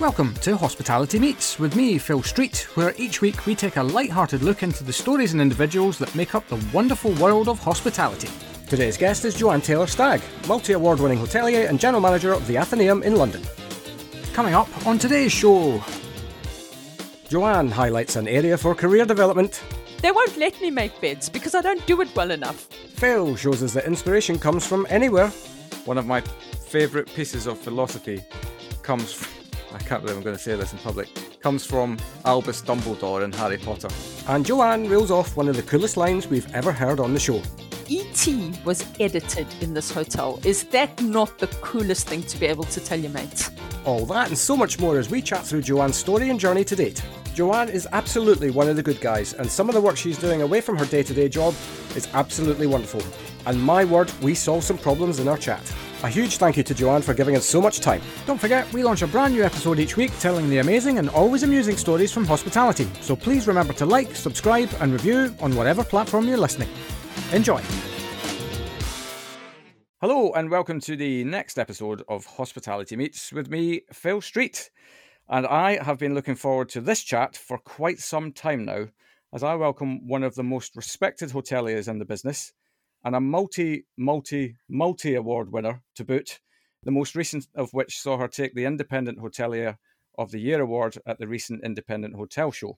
Welcome to Hospitality Meets with me, Phil Street, where each week we take a light-hearted look into the stories and individuals that make up the wonderful world of hospitality. Today's guest is Joanne Taylor Stagg, multi award winning hotelier and general manager of the Athenaeum in London. Coming up on today's show, Joanne highlights an area for career development. They won't let me make beds because I don't do it well enough. Phil shows us that inspiration comes from anywhere. One of my favourite pieces of philosophy comes from, I can't believe I'm going to say this in public, comes from Albus Dumbledore in Harry Potter. And Joanne reels off one of the coolest lines we've ever heard on the show. E.T. was edited in this hotel. Is that not the coolest thing to be able to tell your mates? All that and so much more as we chat through Joanne's story and journey to date. Joanne is absolutely one of the good guys, and some of the work she's doing away from her day to day job is absolutely wonderful. And my word, we solve some problems in our chat. A huge thank you to Joanne for giving us so much time. Don't forget, we launch a brand new episode each week telling the amazing and always amusing stories from hospitality. So please remember to like, subscribe, and review on whatever platform you're listening. Enjoy. Hello, and welcome to the next episode of Hospitality Meets with me, Phil Street. And I have been looking forward to this chat for quite some time now, as I welcome one of the most respected hoteliers in the business and a multi, multi, multi award winner to boot, the most recent of which saw her take the Independent Hotelier of the Year award at the recent Independent Hotel Show.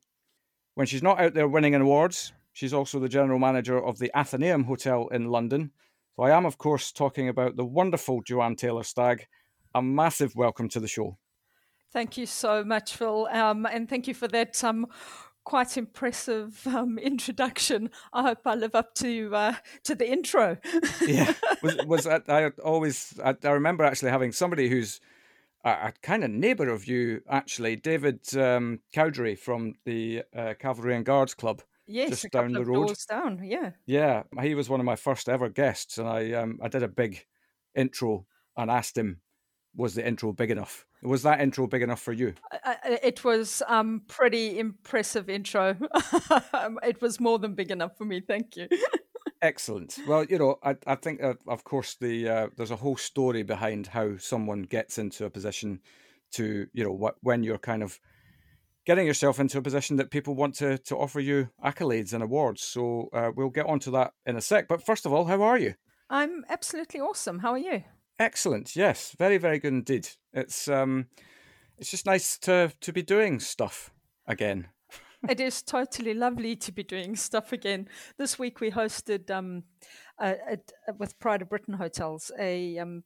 When she's not out there winning awards, she's also the general manager of the Athenaeum Hotel in London. So I am, of course, talking about the wonderful Joanne Taylor Stagg. A massive welcome to the show. Thank you so much, Phil, um, and thank you for that um, quite impressive um, introduction. I hope I live up to uh, to the intro. yeah, was, was I, I always I, I, remember actually having somebody who's a, a kind of neighbour of you, actually, David um, Cowdery from the uh, Cavalry and Guards Club. Yes, just down the road. down, yeah. Yeah, he was one of my first ever guests, and I um, I did a big intro and asked him, was the intro big enough? Was that intro big enough for you? Uh, it was um pretty impressive intro. it was more than big enough for me. Thank you. Excellent. Well, you know, I, I think uh, of course the uh, there's a whole story behind how someone gets into a position to you know what when you're kind of getting yourself into a position that people want to to offer you accolades and awards. So uh, we'll get onto that in a sec. But first of all, how are you? I'm absolutely awesome. How are you? Excellent. Yes, very very good indeed. It's um, it's just nice to to be doing stuff again. it is totally lovely to be doing stuff again. This week we hosted um, a, a, with Pride of Britain Hotels a um,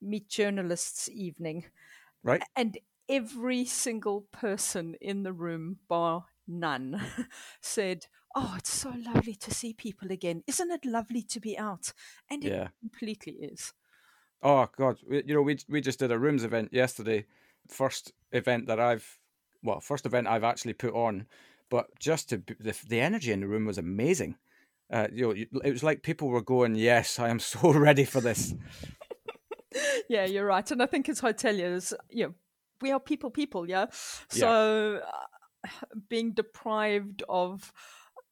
meet journalists evening, right? And every single person in the room, bar none, said, "Oh, it's so lovely to see people again. Isn't it lovely to be out?" And it yeah. completely is. Oh God, you know we we just did a rooms event yesterday, first event that I've well first event I've actually put on, but just to the the energy in the room was amazing. Uh, you know, it was like people were going, "Yes, I am so ready for this." yeah, you're right, and I think as hoteliers, you know, we are people, people, yeah. So yeah. Uh, being deprived of,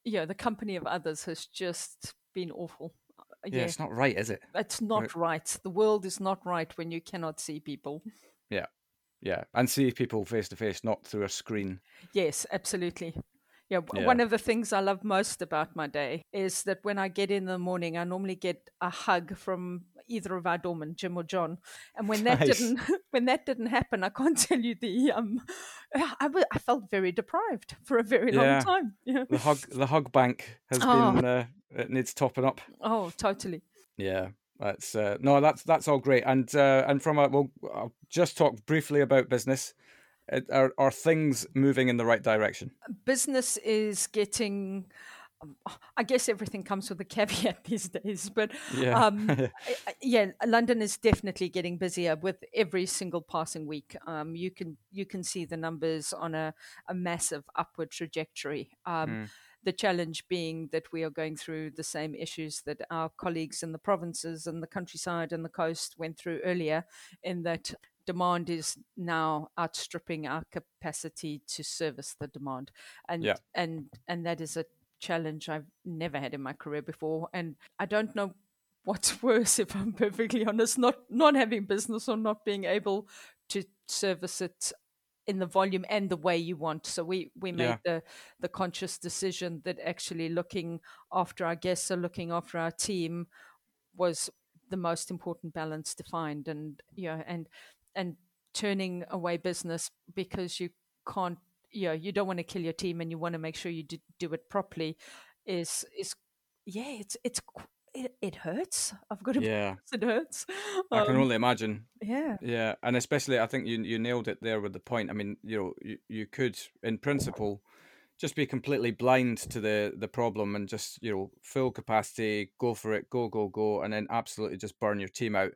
you know, the company of others has just been awful Uh, yeah, yeah, it's not right, is it? It's not right. The world is not right when you cannot see people. Yeah, yeah, and see people face to face, not through a screen. Yes, absolutely. Yeah, yeah, one of the things I love most about my day is that when I get in the morning, I normally get a hug from either of our doormen, Jim or John. And when that nice. didn't, when that didn't happen, I can't tell you the um, I, felt very deprived for a very yeah. long time. Yeah. The hug, the hug bank has oh. been uh, it needs topping up. Oh, totally. Yeah, that's uh, no, that's that's all great. And uh, and from a well, I'll just talk briefly about business. Are are things moving in the right direction? Business is getting. I guess everything comes with a caveat these days, but yeah. Um, yeah, London is definitely getting busier with every single passing week. Um, you can you can see the numbers on a, a massive upward trajectory. Um, mm the challenge being that we are going through the same issues that our colleagues in the provinces and the countryside and the coast went through earlier, in that demand is now outstripping our capacity to service the demand, and yeah. and and that is a challenge I've never had in my career before, and I don't know what's worse if I'm perfectly honest, not not having business or not being able to service it in the volume and the way you want. So we we made yeah. the the conscious decision that actually looking after our guests or looking after our team was the most important balance to find, and know, and and turning away business because you can't, you know, you don't want to kill your team and you want to make sure you do, do it properly, is is yeah, it's it's it, it hurts. I've got to yeah, it hurts. Um, I can um, only imagine. Yeah, yeah, and especially I think you you nailed it there with the point. I mean, you know, you, you could in principle just be completely blind to the the problem and just you know full capacity, go for it, go go go, and then absolutely just burn your team out,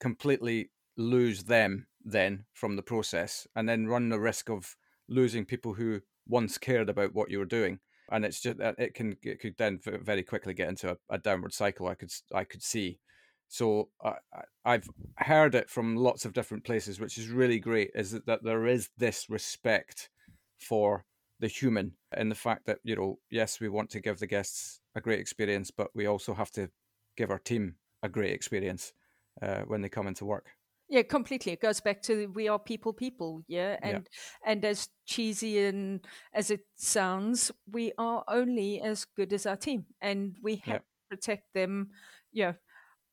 completely lose them then from the process, and then run the risk of losing people who once cared about what you were doing and it's just that it can it could then very quickly get into a, a downward cycle. I could I could see. So I, I've heard it from lots of different places, which is really great. Is that, that there is this respect for the human and the fact that you know yes we want to give the guests a great experience, but we also have to give our team a great experience uh, when they come into work. Yeah, completely. It goes back to we are people, people. Yeah, and yeah. and as cheesy and as it sounds, we are only as good as our team, and we have yeah. to protect them. Yeah,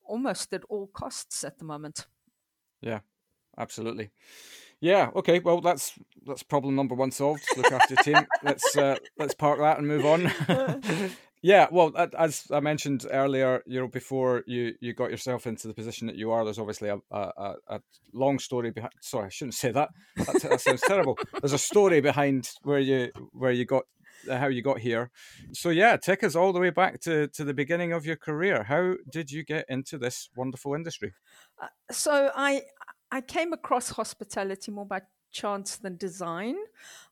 almost at all costs at the moment. Yeah, absolutely. Yeah. Okay. Well, that's that's problem number one solved. Look after your team. let's uh, let's park that and move on. Yeah, well, as I mentioned earlier, you know, before you, you got yourself into the position that you are, there's obviously a, a, a long story behind. Sorry, I shouldn't say that. That, that sounds terrible. There's a story behind where you where you got uh, how you got here. So yeah, take us all the way back to to the beginning of your career. How did you get into this wonderful industry? Uh, so I I came across hospitality more by chance than design.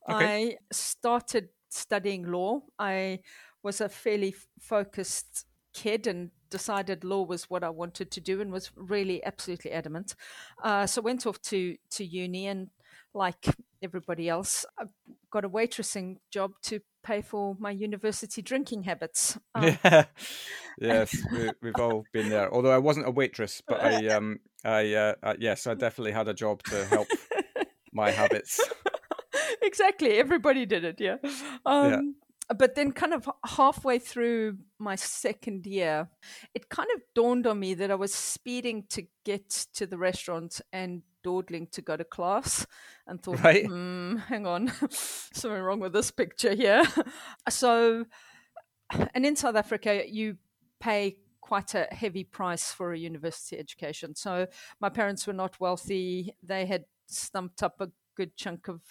Okay. I started studying law. I was a fairly focused kid and decided law was what I wanted to do and was really absolutely adamant. Uh, so went off to to uni and like everybody else, I got a waitressing job to pay for my university drinking habits. Um, yeah. yes, we, have all been there. Although I wasn't a waitress, but I um I uh, uh, yes I definitely had a job to help my habits. exactly, everybody did it. Yeah. Um, yeah but then kind of halfway through my second year it kind of dawned on me that i was speeding to get to the restaurant and dawdling to go to class and thought right. hmm, hang on something wrong with this picture here. So and in south africa you pay quite a heavy price for a university education. So my parents were not wealthy. They had stumped up a good chunk of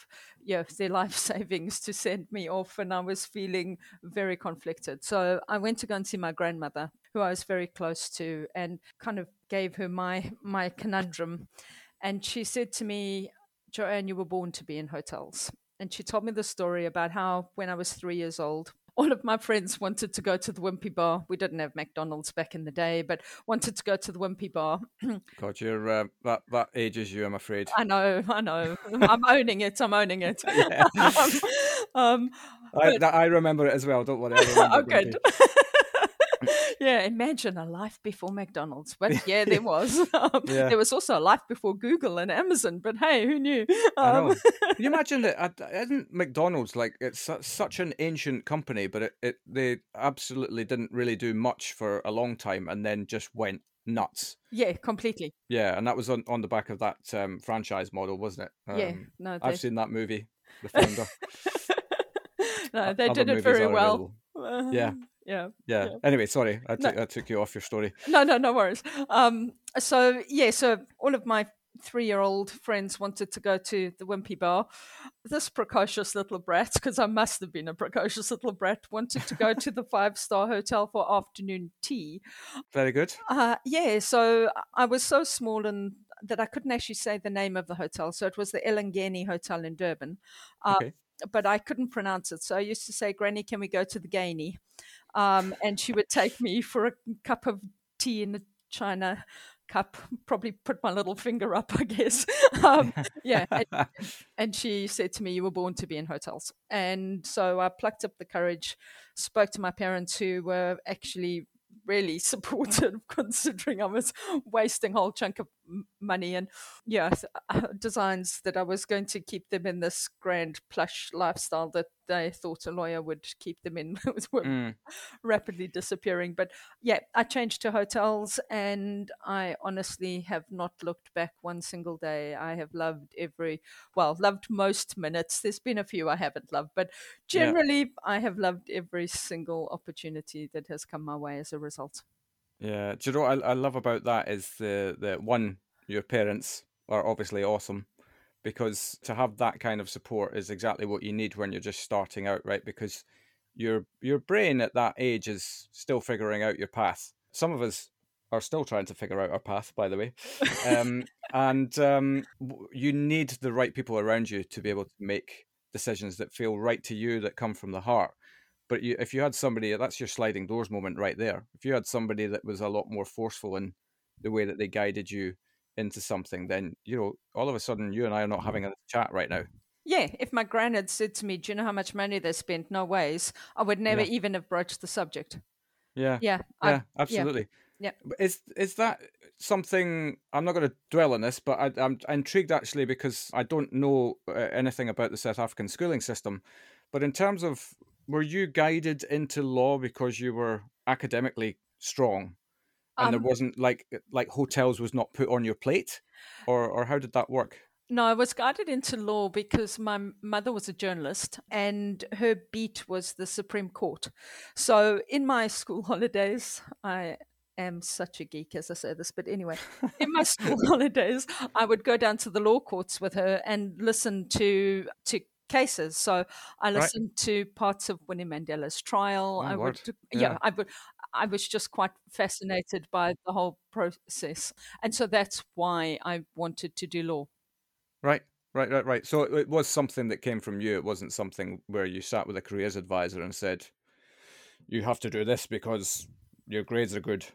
know, their life savings to send me off, and I was feeling very conflicted. So I went to go and see my grandmother, who I was very close to, and kind of gave her my my conundrum. And she said to me, "Joanne, you were born to be in hotels." And she told me the story about how when I was three years old, all of my friends wanted to go to the Wimpy Bar. We didn't have McDonald's back in the day, but wanted to go to the Wimpy Bar. God, you're uh, that that ages you, I'm afraid. I know, I know. I'm owning it. I'm owning it. um, I, but... I, remember it as well. Don't worry. I oh, good yeah, imagine a life before McDonald's. But yeah, there was. Um, yeah. There was also a life before Google and Amazon. But hey, who knew? Um, Can you imagine that? Isn't McDonald's like it's such an ancient company, but it, it they absolutely didn't really do much for a long time, and then just went nuts. Yeah, completely. Yeah, and that was on, on the back of that um, franchise model, wasn't it? Um, yeah, no, I've seen that movie, The Founder. no, they Other did it very well. yeah, yeah, yeah. Yeah. Anyway, sorry, I, no. I took you off your story. No, no, no worries. Um, so yeah, so all of my three-year-old friends wanted to go to the Wimpy Bar. This precocious little brat, because I must have been a precocious little brat, wanted to go to the five-star hotel for afternoon tea. Very good. Uh, yeah, so I was so small and that I couldn't actually say the name of the hotel. So it was the Elangeni Hotel in Durban. Uh, okay. But I couldn't pronounce it. So I used to say, Granny, can we go to the Gainey? Um, and she would take me for a cup of tea in a china cup, probably put my little finger up, I guess. Um, yeah. And, and, she said to me, You were born to be in hotels. And so I plucked up the courage, spoke to my parents who were actually really supportive considering I was wasting a whole chunk of money and yeah, uh, designs that I was going to keep them in this grand plush lifestyle that they thought a lawyer would keep them in were mm. rapidly disappearing. But yeah, I changed to hotels and I honestly have not looked back one single day. I have loved every, well, loved most minutes. There's been a few I haven't loved, but generally yeah. I have loved every single opportunity that has come my way as a result. Yeah, do you know what I, I love about that is the the one your parents are obviously awesome because to have that kind of support is exactly what you need when you're just starting out, right? Because your your brain at that age is still figuring out your path. Some of us are still trying to figure out our path, by the way, um, and um, you need the right people around you to be able to make decisions that feel right to you, that come from the heart. But you, if you had somebody, that's your sliding doors moment right there. If you had somebody that was a lot more forceful in the way that they guided you into something, then you know, all of a sudden, you and I are not having a chat right now. Yeah, if my gran had said to me, "Do you know how much money they spent?" No ways, I would never yeah. even have broached the subject. Yeah, yeah, yeah, I, absolutely. Yeah. yeah. Is is that something? I'm not going to dwell on this, but I, am intrigued actually because I don't know uh, anything about the South African schooling system. But in terms of were you guided into law because you were academically strong and um, there wasn't like like hotels was not put on your plate or or how did that work no, I was guided into law because my mother was a journalist and her beat was the Supreme Court. So in my school holidays, I am such a geek as I say this, but anyway, in my school holidays, I would go down to the law courts with her and listen to to cases. So I listened right. to parts of Winnie Mandela's trial. Oh, I would, yeah. yeah, I would. I was just quite fascinated by the whole process, and so that's why I wanted to do law. Right, right, right, right. So it was something that came from you. It wasn't something where you sat with a careers advisor and said, "You have to do this because your grades are good."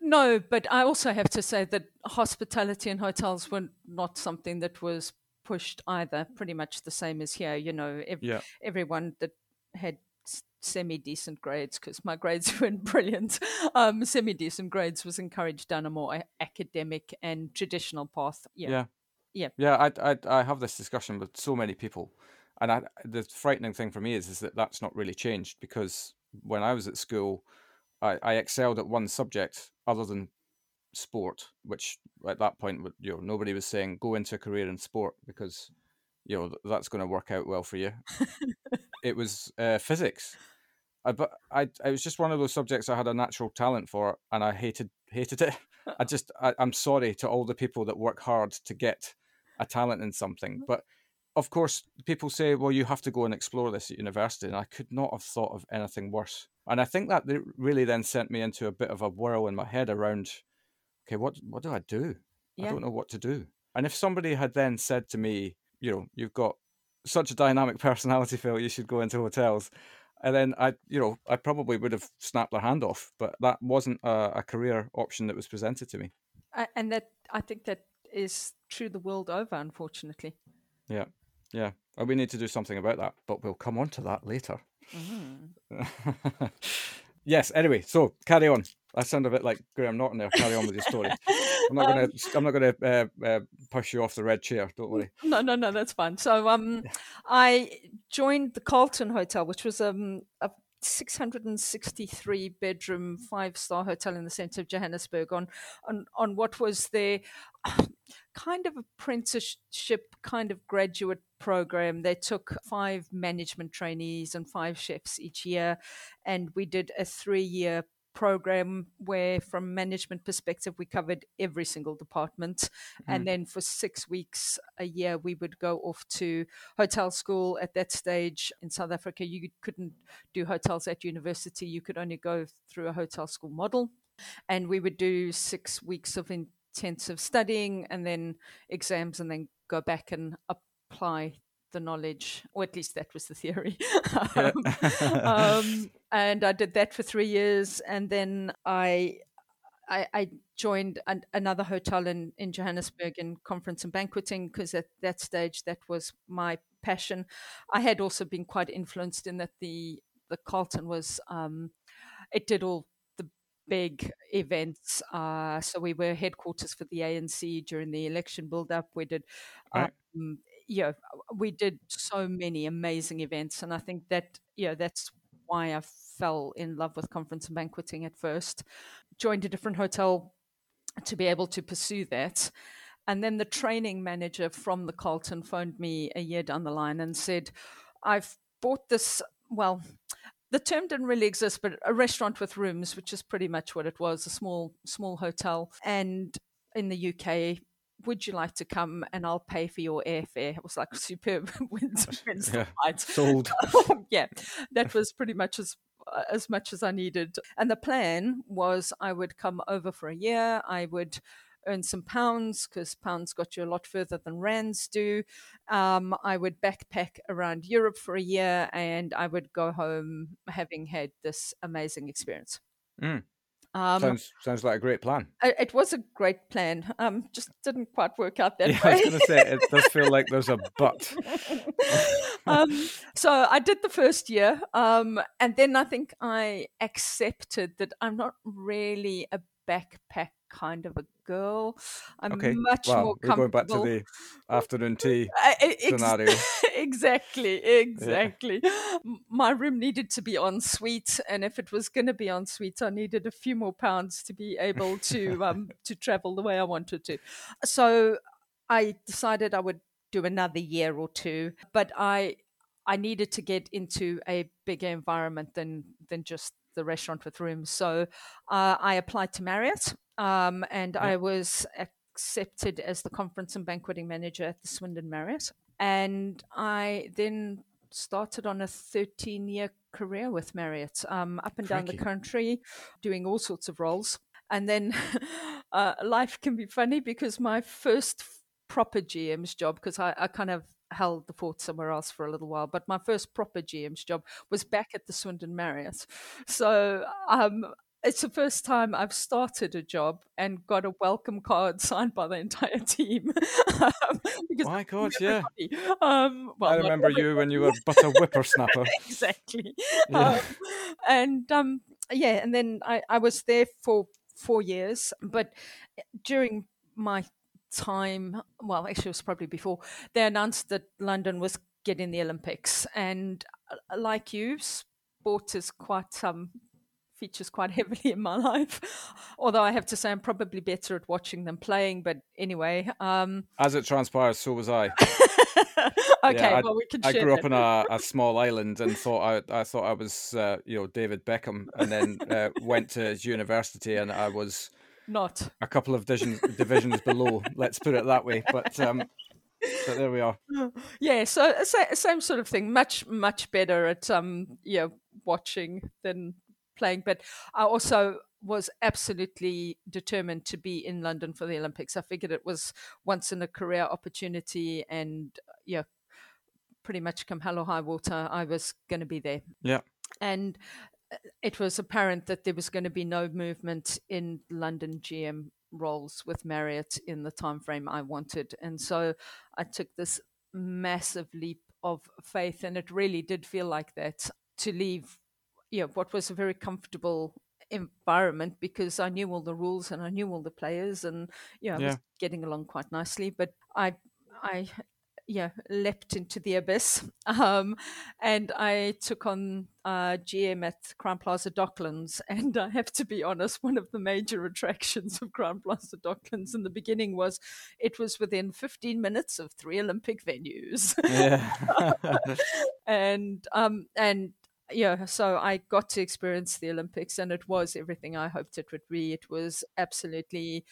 No, but I also have to say that hospitality and hotels were not something that was pushed either. Pretty much the same as here. You know, ev- yeah. everyone that had semi decent grades because my grades weren't brilliant. Um, semi decent grades was encouraged down a more academic and traditional path. Yeah. Yeah. Yeah. Yeah. I, I, I have this discussion with so many people. And I, the frightening thing for me is, is that that's not really changed because when I was at school, I, I excelled at one subject other than sport, which at that point, you know, nobody was saying go into a career in sport because, you know, that's going to work out well for you. it was uh, physics. I, but I, it was just one of those subjects I had a natural talent for, and I hated hated it. I just, I, I'm sorry to all the people that work hard to get a talent in something, but of course, people say, well, you have to go and explore this at university. And I could not have thought of anything worse. And I think that really then sent me into a bit of a whirl in my head around okay, what what do I do? Yeah. I don't know what to do. And if somebody had then said to me, you know, you've got such a dynamic personality, Phil, you should go into hotels. And then I, you know, I probably would have snapped their hand off, but that wasn't a, a career option that was presented to me. And that I think that is true the world over, unfortunately. Yeah, yeah. And we need to do something about that, but we'll come on to that later. Mm-hmm. yes. Anyway, so carry on. I sound a bit like Graham Norton there. Carry on with your story. I'm not gonna. Um, I'm not gonna uh, uh, push you off the red chair. Don't worry. No, no, no. That's fine. So, um, I joined the Carlton Hotel, which was um a 663 bedroom five star hotel in the center of Johannesburg on on on what was their kind of apprenticeship kind of graduate program. They took five management trainees and five chefs each year, and we did a three year program where from management perspective we covered every single department. Mm-hmm. and then for six weeks a year we would go off to hotel school. At that stage in south africa you couldn't do hotels at university. You could only go through a hotel school model. And we would do six weeks of intensive studying and then exams and then go back and apply the knowledge, or at least that was the theory. um, um, and I did that for three years, and then I I, I joined an, another hotel in, in Johannesburg in conference and banqueting because at that stage that was my passion. I had also been quite influenced in that the the Carlton was um, it did all the big events. Uh, so we were headquarters for the ANC during the election build-up. We did, right. um, yeah, we did so many amazing events, and I think that yeah, that's why I fell in love with conference and banqueting at first. Joined a different hotel to be able to pursue that. And then the training manager from the Carlton phoned me a year down the line and said, I've bought this, well, the term didn't really exist, but a restaurant with rooms, which is pretty much what it was, a small, small hotel. And in the UK, would you like to come and I'll pay for your airfare? It was like superb wins, wins yeah. Sold. yeah, that was pretty much as as much as I needed. And the plan was I would come over for a year. I would earn some pounds because pounds got you a lot further than rands do. Um, I would backpack around Europe for a year and I would go home having had this amazing experience. Mm. Um, sounds sounds like a great plan. It was a great plan. Um, just didn't quite work out that yeah, way. I was going to say it does feel like there's a but. um, so I did the first year, um, and then I think I accepted that I'm not really a backpack kind of a girl. I'm okay. much well, more comfortable. We're going back to the afternoon tea scenario. exactly, exactly. Yeah. My room needed to be en suite, and if it was going to be en suite, I needed a few more pounds to be able to um, to travel the way I wanted to. So I decided I would do another year or two, but I I needed to get into a bigger environment than than just the restaurant with rooms. So uh, I applied to Marriott um, and I was accepted as the conference and banqueting manager at the Swindon Marriott. And I then started on a 13 year career with Marriott, um, up and down the country, doing all sorts of roles. And then uh, life can be funny because my first proper GM's job, because I, I kind of held the fort somewhere else for a little while. But my first proper GM's job was back at the Swindon Marriott. So um, it's the first time I've started a job and got a welcome card signed by the entire team. um, My God, yeah. Um, well, I remember you when you were but a whippersnapper. exactly. Yeah. Um, and um, yeah, and then I, I was there for four years, but during my time, well, actually, it was probably before, they announced that London was getting the Olympics. And uh, like you, sport is quite um, features quite heavily in my life. Although I have to say, I'm probably better at watching than playing. But anyway, um... as it transpires, so was I. okay, yeah, well we can. I grew that. up in a, a, small island and thought I, I thought I was uh, you know David Beckham, and then uh, went to university and I was not a couple of divisions divisions below. Let's put it that way. But um, but there we are. Yeah, so same sort of thing. Much much better at um yeah watching than playing, but I also was absolutely determined to be in London for the Olympics. I figured it was once in a career opportunity, and yeah, pretty much come hell or high water, I was going to be there. Yeah, and it was apparent that there was going to be no movement in London GM roles with Marriott in the time frame I wanted, and so I took this massive leap of faith, and it really did feel like that to leave you know, what was a very comfortable environment because I knew all the rules and I knew all the players and you know, I yeah. was getting along quite nicely. But I, I, yeah, leapt into the abyss, um, and I took on uh, GM at Crowne Plaza Docklands. And I have to be honest, one of the major attractions of Crowne Plaza Docklands in the beginning was it was within 15 minutes of three Olympic venues. Yeah. and um, and yeah, so I got to experience the Olympics and it was everything I hoped it would be. It was absolutely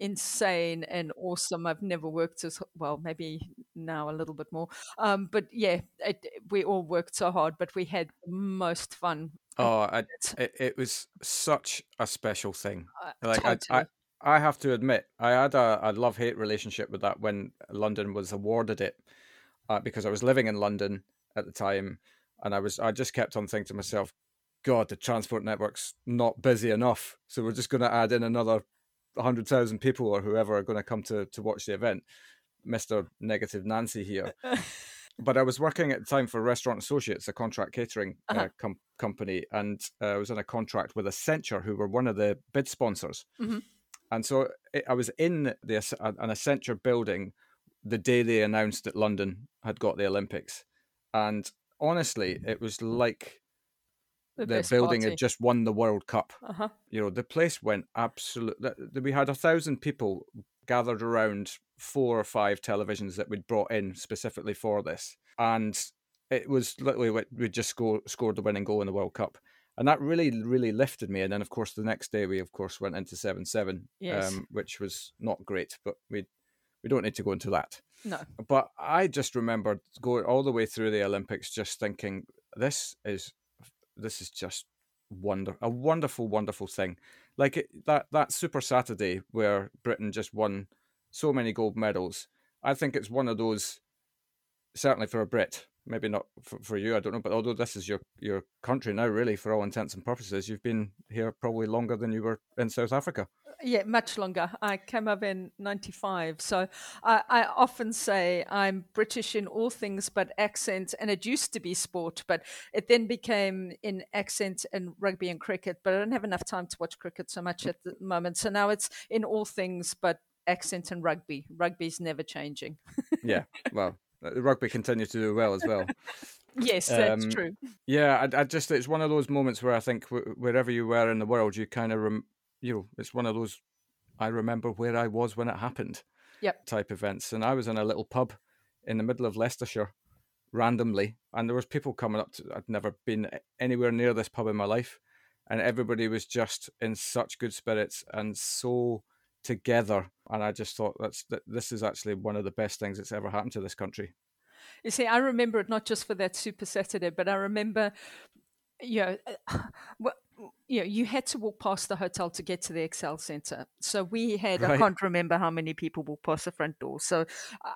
insane and awesome. I've never worked as well, maybe now a little bit more. Um, but yeah, it, we all worked so hard, but we had the most fun. Oh, I, it, it, was such a special thing. Uh, like totally. I, I, I have to admit, I had a, a love hate relationship with that when London was awarded it, uh, because I was living in London at the time and I was I just kept on thinking to myself, God, the transport network's not busy enough, so we're just going to add in another hundred thousand people or whoever are going to come to to watch the event. Mister Negative Nancy here. but I was working at the time for Restaurant Associates, a contract catering uh, uh-huh. uh, com- company, and uh, I was on a contract with Accenture, who were one of the bid sponsors. Mm-hmm. And so it, I was in the an Accenture building the day they announced that London had got the Olympics, and honestly, it was like the, building party. had just won the World Cup. Uh-huh. You know, the place went absolute. We had a thousand people gathered around four or five televisions that we'd brought in specifically for this, and it was literally we just score, scored the winning goal in the World Cup, and that really really lifted me. And then of course the next day we of course went into seven seven, yes. um, which was not great, but we we don't need to go into that. No, but I just remembered going all the way through the Olympics, just thinking this is this is just wonder a wonderful wonderful thing. Like it, that that super saturday where britain just won so many gold medals i think it's one of those certainly for a brit maybe not for, for you i don't know but although this is your your country now really for all intents and purposes you've been here probably longer than you were in south africa uh, yeah, much longer. I came up in 95. So I, I, often say I'm British in all things but accent. And it used to be sport, but it then became in accent and rugby and cricket. But I don't have enough time to watch cricket so much at the moment. So now it's in all things but accent and rugby. Rugby's never changing. yeah, well, uh, rugby continues to do well as well. Yes, that's um, true. Yeah, I, I, just it's one of those moments where I think wherever you were in the world, you kind of rem- you know, it's one of those I remember where I was when it happened yep. type events. And I was in a little pub in the middle of Leicestershire randomly, and there was people coming up to I'd never been anywhere near this pub in my life. And everybody was just in such good spirits and so together. And I just thought that's that this is actually one of the best things that's ever happened to this country. You see, I remember it not just for that Super Saturday, but I remember, you know, you know, you had to walk past the hotel to get to the Excel Center. So we had, right. I can't remember how many people walked past the front door. So,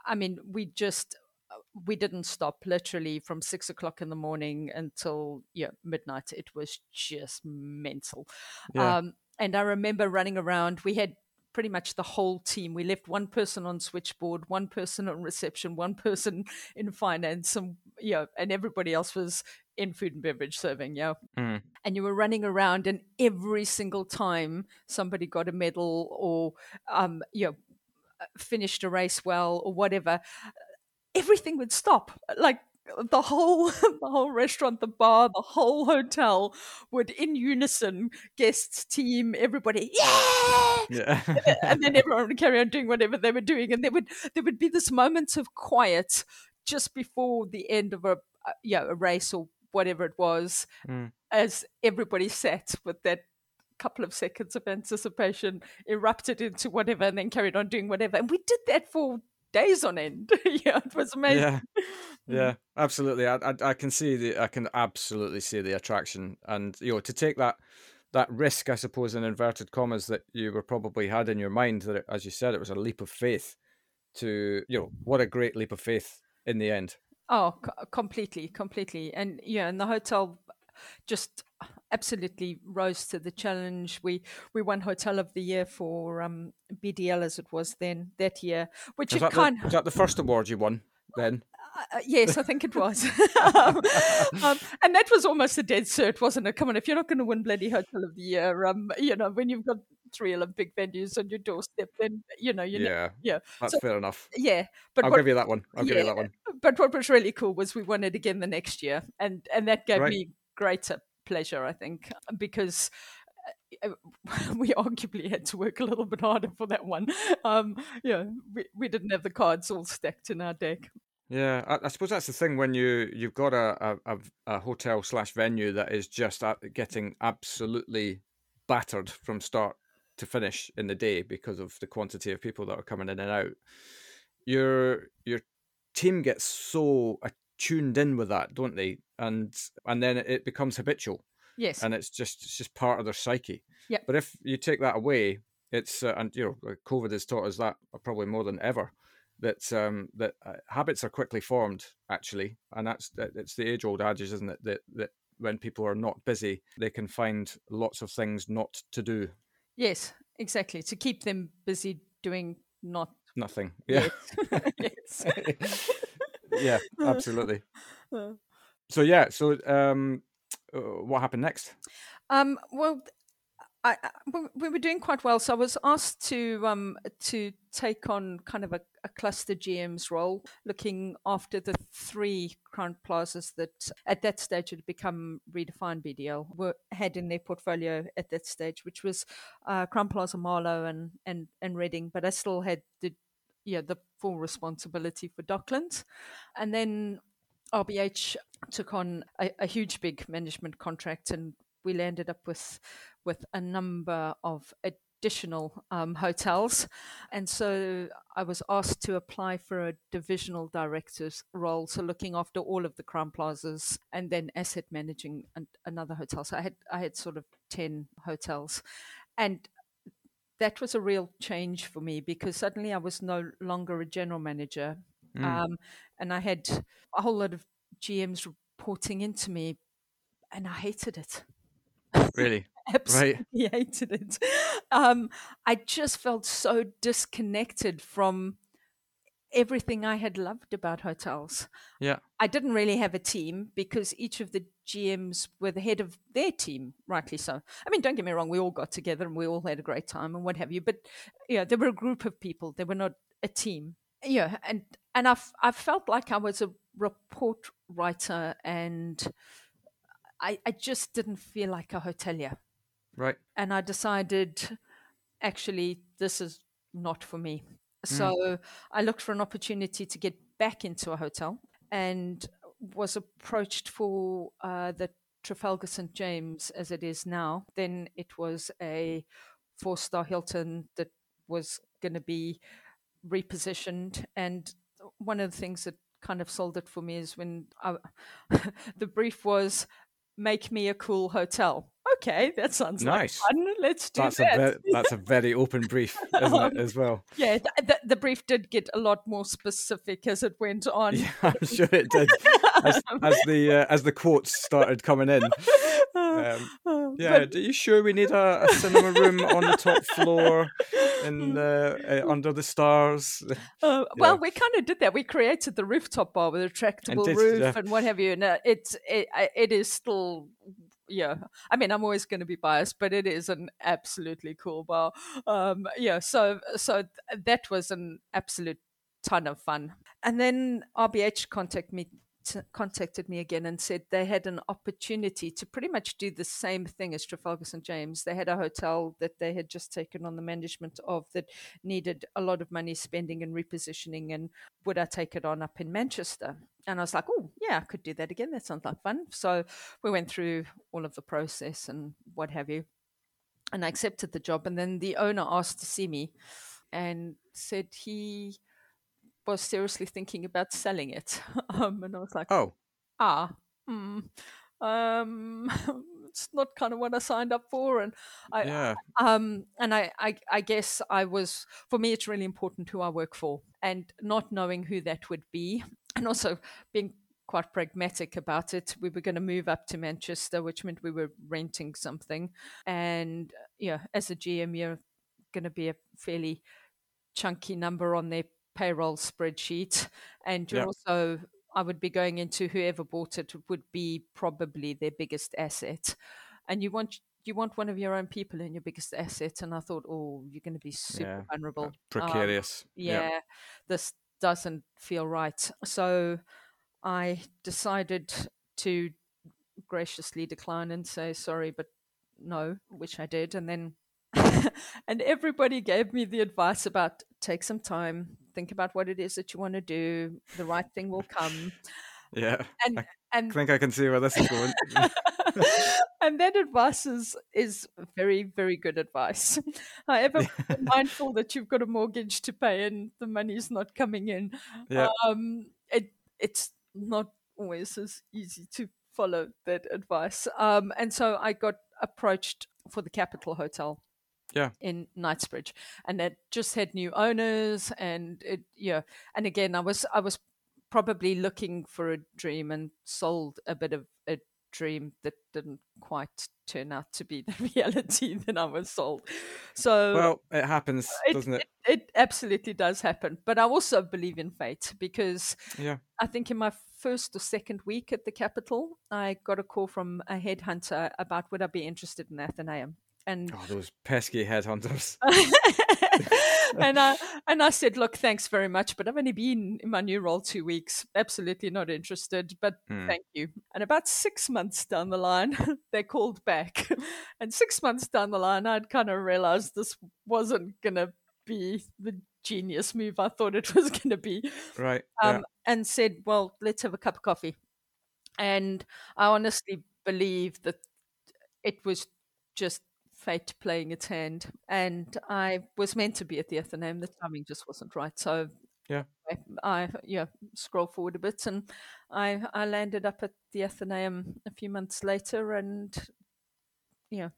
I mean, we just, uh, we didn't stop literally from six o'clock in the morning until yeah midnight. It was just mental. Yeah. Um, and I remember running around. We had pretty much the whole team. We left one person on switchboard, one person on reception, one person in finance, and you know, and everybody else was in food and beverage serving, yeah. Mm. And you were running around, and every single time somebody got a medal or, um, you know, finished a race well or whatever, everything would stop. Like the whole the whole restaurant, the bar, the whole hotel would in unison, guests, team, everybody, yeah, yeah. and then everyone would carry on doing whatever they were doing, and there would there would be this moment of quiet just before the end of a uh, yeah a race or whatever it was, mm. as everybody sat with that couple of seconds of anticipation, erupted into whatever, and then carried on doing whatever. And we did that for days on end. yeah, it was amazing. Yeah, mm. yeah, absolutely. I, I, I can see the I can absolutely see the attraction, and you know to take that that risk, I suppose, in inverted commas, that you were probably had in your mind that, it, as you said, it was a leap of faith. To you know, what a great leap of faith in the end. Oh, completely, completely. And yeah, and the hotel just absolutely rose to the challenge. We we won Hotel of the Year for um, BDL as it was then that year, which was, that kind the, was that the first award you won then? Uh, uh yes, I think it was. um, um, and that was almost a dead cert, wasn't it? Come on, if you're not going to win bloody Hotel of the Year, um, you know, when you've got three Olympic venues on your doorstep, then you know, you yeah, know, yeah, that's so, fair enough. Yeah, but I'll what, give you that one. I'll yeah, give you that one. But what was really cool was we won it again the next year, and and that gave right. me greater pleasure, I think, because uh, we arguably had to work a little bit harder for that one. Um, yeah, we, we didn't have the cards all stacked in our deck. Yeah, I, I suppose that's the thing when you you've got a a, a hotel slash venue that is just getting absolutely battered from start to finish in the day because of the quantity of people that are coming in and out. Your your team gets so tuned in with that, don't they? And and then it becomes habitual. Yes. And it's just it's just part of their psyche. Yeah. But if you take that away, it's uh, and you know COVID has taught us that probably more than ever that um, that uh, habits are quickly formed actually, and that's it's the age old adage, isn't it? That that when people are not busy, they can find lots of things not to do. Yes, exactly. To keep them busy doing not nothing. Yeah. Yes. yeah, absolutely. So yeah, so um, uh, what happened next? Um, well, I, I, we were doing quite well, so I was asked to um, to take on kind of a, a, cluster GM's role, looking after the three Crowne plazas that at that stage had become redefined BDL were had in their portfolio at that stage, which was uh, Crowne Plaza Marlow and and and Reading, but I still had the yeah the full responsibility for Docklands, and then RBH took on a, a huge big management contract and we landed up with with a number of additional um, hotels. And so I was asked to apply for a divisional director's role, so looking after all of the Crowne Plazas and then asset managing an, another hotel. So I had I had sort of ten hotels, and that was a real change for me because suddenly I was no longer a general manager, mm. um, and I had a whole lot of GMs reporting into me, and I hated it. Really? Absolutely right. hated it. Um, I just felt so disconnected from everything I had loved about hotels. Yeah. I didn't really have a team because each of the GMs were the head of their team, rightly so. I mean, don't get me wrong, we all got together and we all had a great time and what have you, but you know, there were a group of people, they were not a team. Yeah, and and I I felt like I was a report writer and I, I just didn't feel like a hotelier. Right. And I decided, actually, this is not for me. So mm. I looked for an opportunity to get back into a hotel and was approached for uh, the Trafalgar St. James as it is now. Then it was a four star Hilton that was going to be repositioned. And one of the things that kind of sold it for me is when I, the brief was make me a cool hotel. Okay, that sounds nice. Like fun. Let's do that's that. A ve- that's a very open brief, isn't um, it, as well? Yeah, th- th- the brief did get a lot more specific as it went on. Yeah, I'm sure it did. as, as the uh, as the quotes started coming in. Um, oh, yeah, but... are you sure we need a, a, cinema room on the top floor and uh, uh, under the stars? Uh, well, we kind of did that. We created the rooftop bar with a retractable did, roof yeah. and what have you. And uh, it's it, it is still yeah. I mean i'm always going to be biased but it is an absolutely cool bar. Um yeah so so that was an absolute ton of fun. And then rbh contacted me contacted me again and said they had an opportunity to pretty much do the same thing as Trafalgar St James. They had a hotel that they had just taken on the management of that needed a lot of money spending and repositioning. And would I take it on up in Manchester? And I was like, oh, yeah, I could do that again. That sounds like fun. So we went through all of the process and what have you. And I accepted the job. And then the owner asked to see me and said he was seriously thinking about selling it. Um, and I was like, oh, ah, hmm, um, it's not kind of what I signed up for. And I, yeah. um, and I, I, I guess I was, for me, it's really important who I work for and not knowing who that would be. And also being quite pragmatic about it. We were going to move up to Manchester, which meant we were renting something. And, yeah, as a GM, you're going to be a fairly chunky number on their payroll spreadsheet, and you're also I would be going into whoever bought it would be probably their biggest asset, and you want you want one of your own people in your biggest asset, and I thought, oh, you're going to be super yeah. vulnerable, uh, precarious. Um, yeah, yeah, this doesn't feel right. So I decided to graciously decline and say sorry, but no, which I did, and then and everybody gave me the advice about take some time, think about what it is that you want to do. The right thing will come. Yeah. And I and think I can see where this is going. and that advice is is very very good advice. However, yeah. mindful that you've got a mortgage to pay and the money's not coming in. Yeah. Um, it it's not always as easy to follow that advice. Um, and so I got approached for the Capital Hotel yeah in knightsbridge and it just had new owners and it yeah and again i was i was probably looking for a dream and sold a bit of a dream that didn't quite turn out to be the reality that I was sold. So well, it happens, it, doesn't it? it? it? absolutely does happen. But I also believe in fate because yeah. I think in my first or second week at the capital, I got a call from a headhunter about would I be interested in Athenaeum. And oh, those pesky headhunters. and I and I said, look, thanks very much, but I've only been in my new role two weeks. Absolutely not interested, but mm. thank you. And about six months down the line, they called back, and six months down the line, I'd kind of realized this wasn't gonna be the genius move I thought it was going to be. Right. Um, yeah. And said, well, let's have a cup of coffee. And I honestly believe that it was just fate playing its hand. And I was meant to be at the Athenaeum. The timing just wasn't right. So yeah, I, I yeah scroll forward a bit, and I I landed up at the Athenaeum a few months later, and yeah,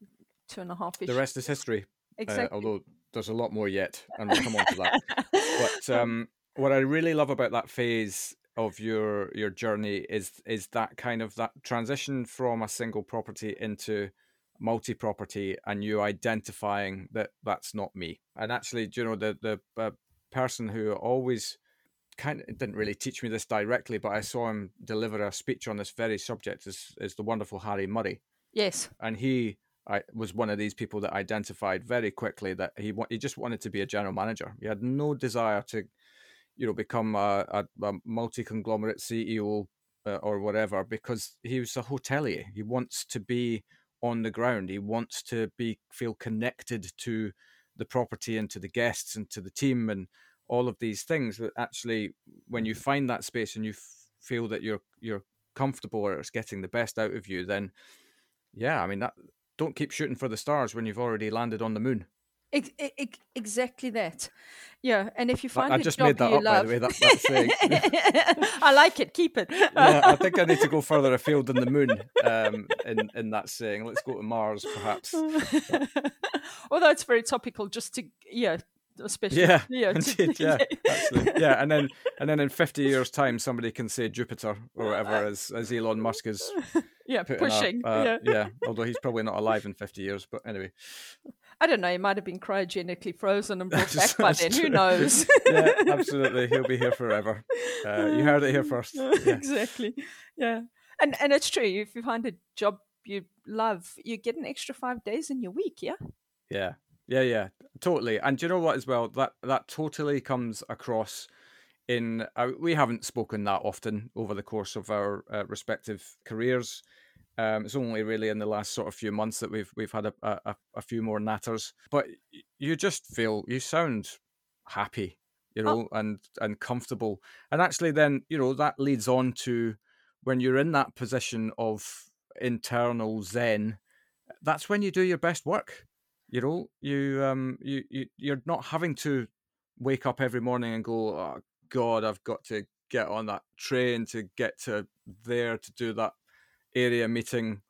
two and a half. The rest is history. Uh, exactly. Uh, although there's a lot more yet, and we'll come on to that. but um, what I really love about that phase of your your journey is is that kind of that transition from a single property into multi-property and you identifying that that's not me and actually you know the the uh, person who always kind of didn't really teach me this directly but i saw him deliver a speech on this very subject is is the wonderful harry murray yes and he I was one of these people that identified very quickly that he he just wanted to be a general manager. He had no desire to, you know, become a, a, a multi conglomerate CEO uh, or whatever because he was a hotelier. He wants to be on the ground. He wants to be feel connected to the property and to the guests and to the team and all of these things. That actually, when you mm-hmm. find that space and you f- feel that you're you're comfortable or it's getting the best out of you, then yeah, I mean that. Don't keep shooting for the stars when you've already landed on the moon. Exactly that. Yeah, and if you find I just made that up, love... by the way. That, that saying. I like it. Keep it. yeah, I think I need to go further afield than the moon um, in in that saying. Let's go to Mars, perhaps. Although it's very topical, just to yeah, especially yeah, yeah, indeed, yeah, actually, yeah, and then and then in fifty years' time, somebody can say Jupiter or whatever, as as Elon Musk is. Yeah, pushing. uh, yeah. yeah, although he's probably not alive in fifty years, but anyway. I don't know. He might have been cryogenically frozen and brought back by then. Who knows? yeah, absolutely. He'll be here forever. Uh, you heard it here first. Yeah. exactly. Yeah, and and it's true. If you find a job you love, you get an extra five days in your week. Yeah. Yeah. Yeah. Yeah. Totally. And do you know what? As well, that that totally comes across. In uh, we haven't spoken that often over the course of our uh, respective careers. Um, it's only really in the last sort of few months that we've we've had a, a, a few more natters, but you just feel you sound happy, you know, oh. and and comfortable, and actually then you know that leads on to when you're in that position of internal zen. That's when you do your best work. You know, you um you, you you're not having to wake up every morning and go, oh God, I've got to get on that train to get to there to do that area meeting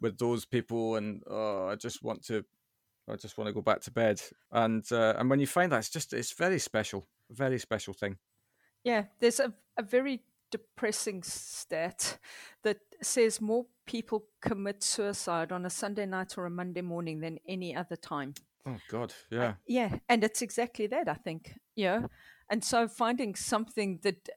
with those people, and oh, I just want to, I just want to go back to bed. And uh, and when you find that, it's just it's very special, very special thing. Yeah, there's a a very depressing stat that says more people commit suicide on a Sunday night or a Monday morning than any other time. Oh God, yeah, uh, yeah, and it's exactly that I think. Yeah, and so finding something that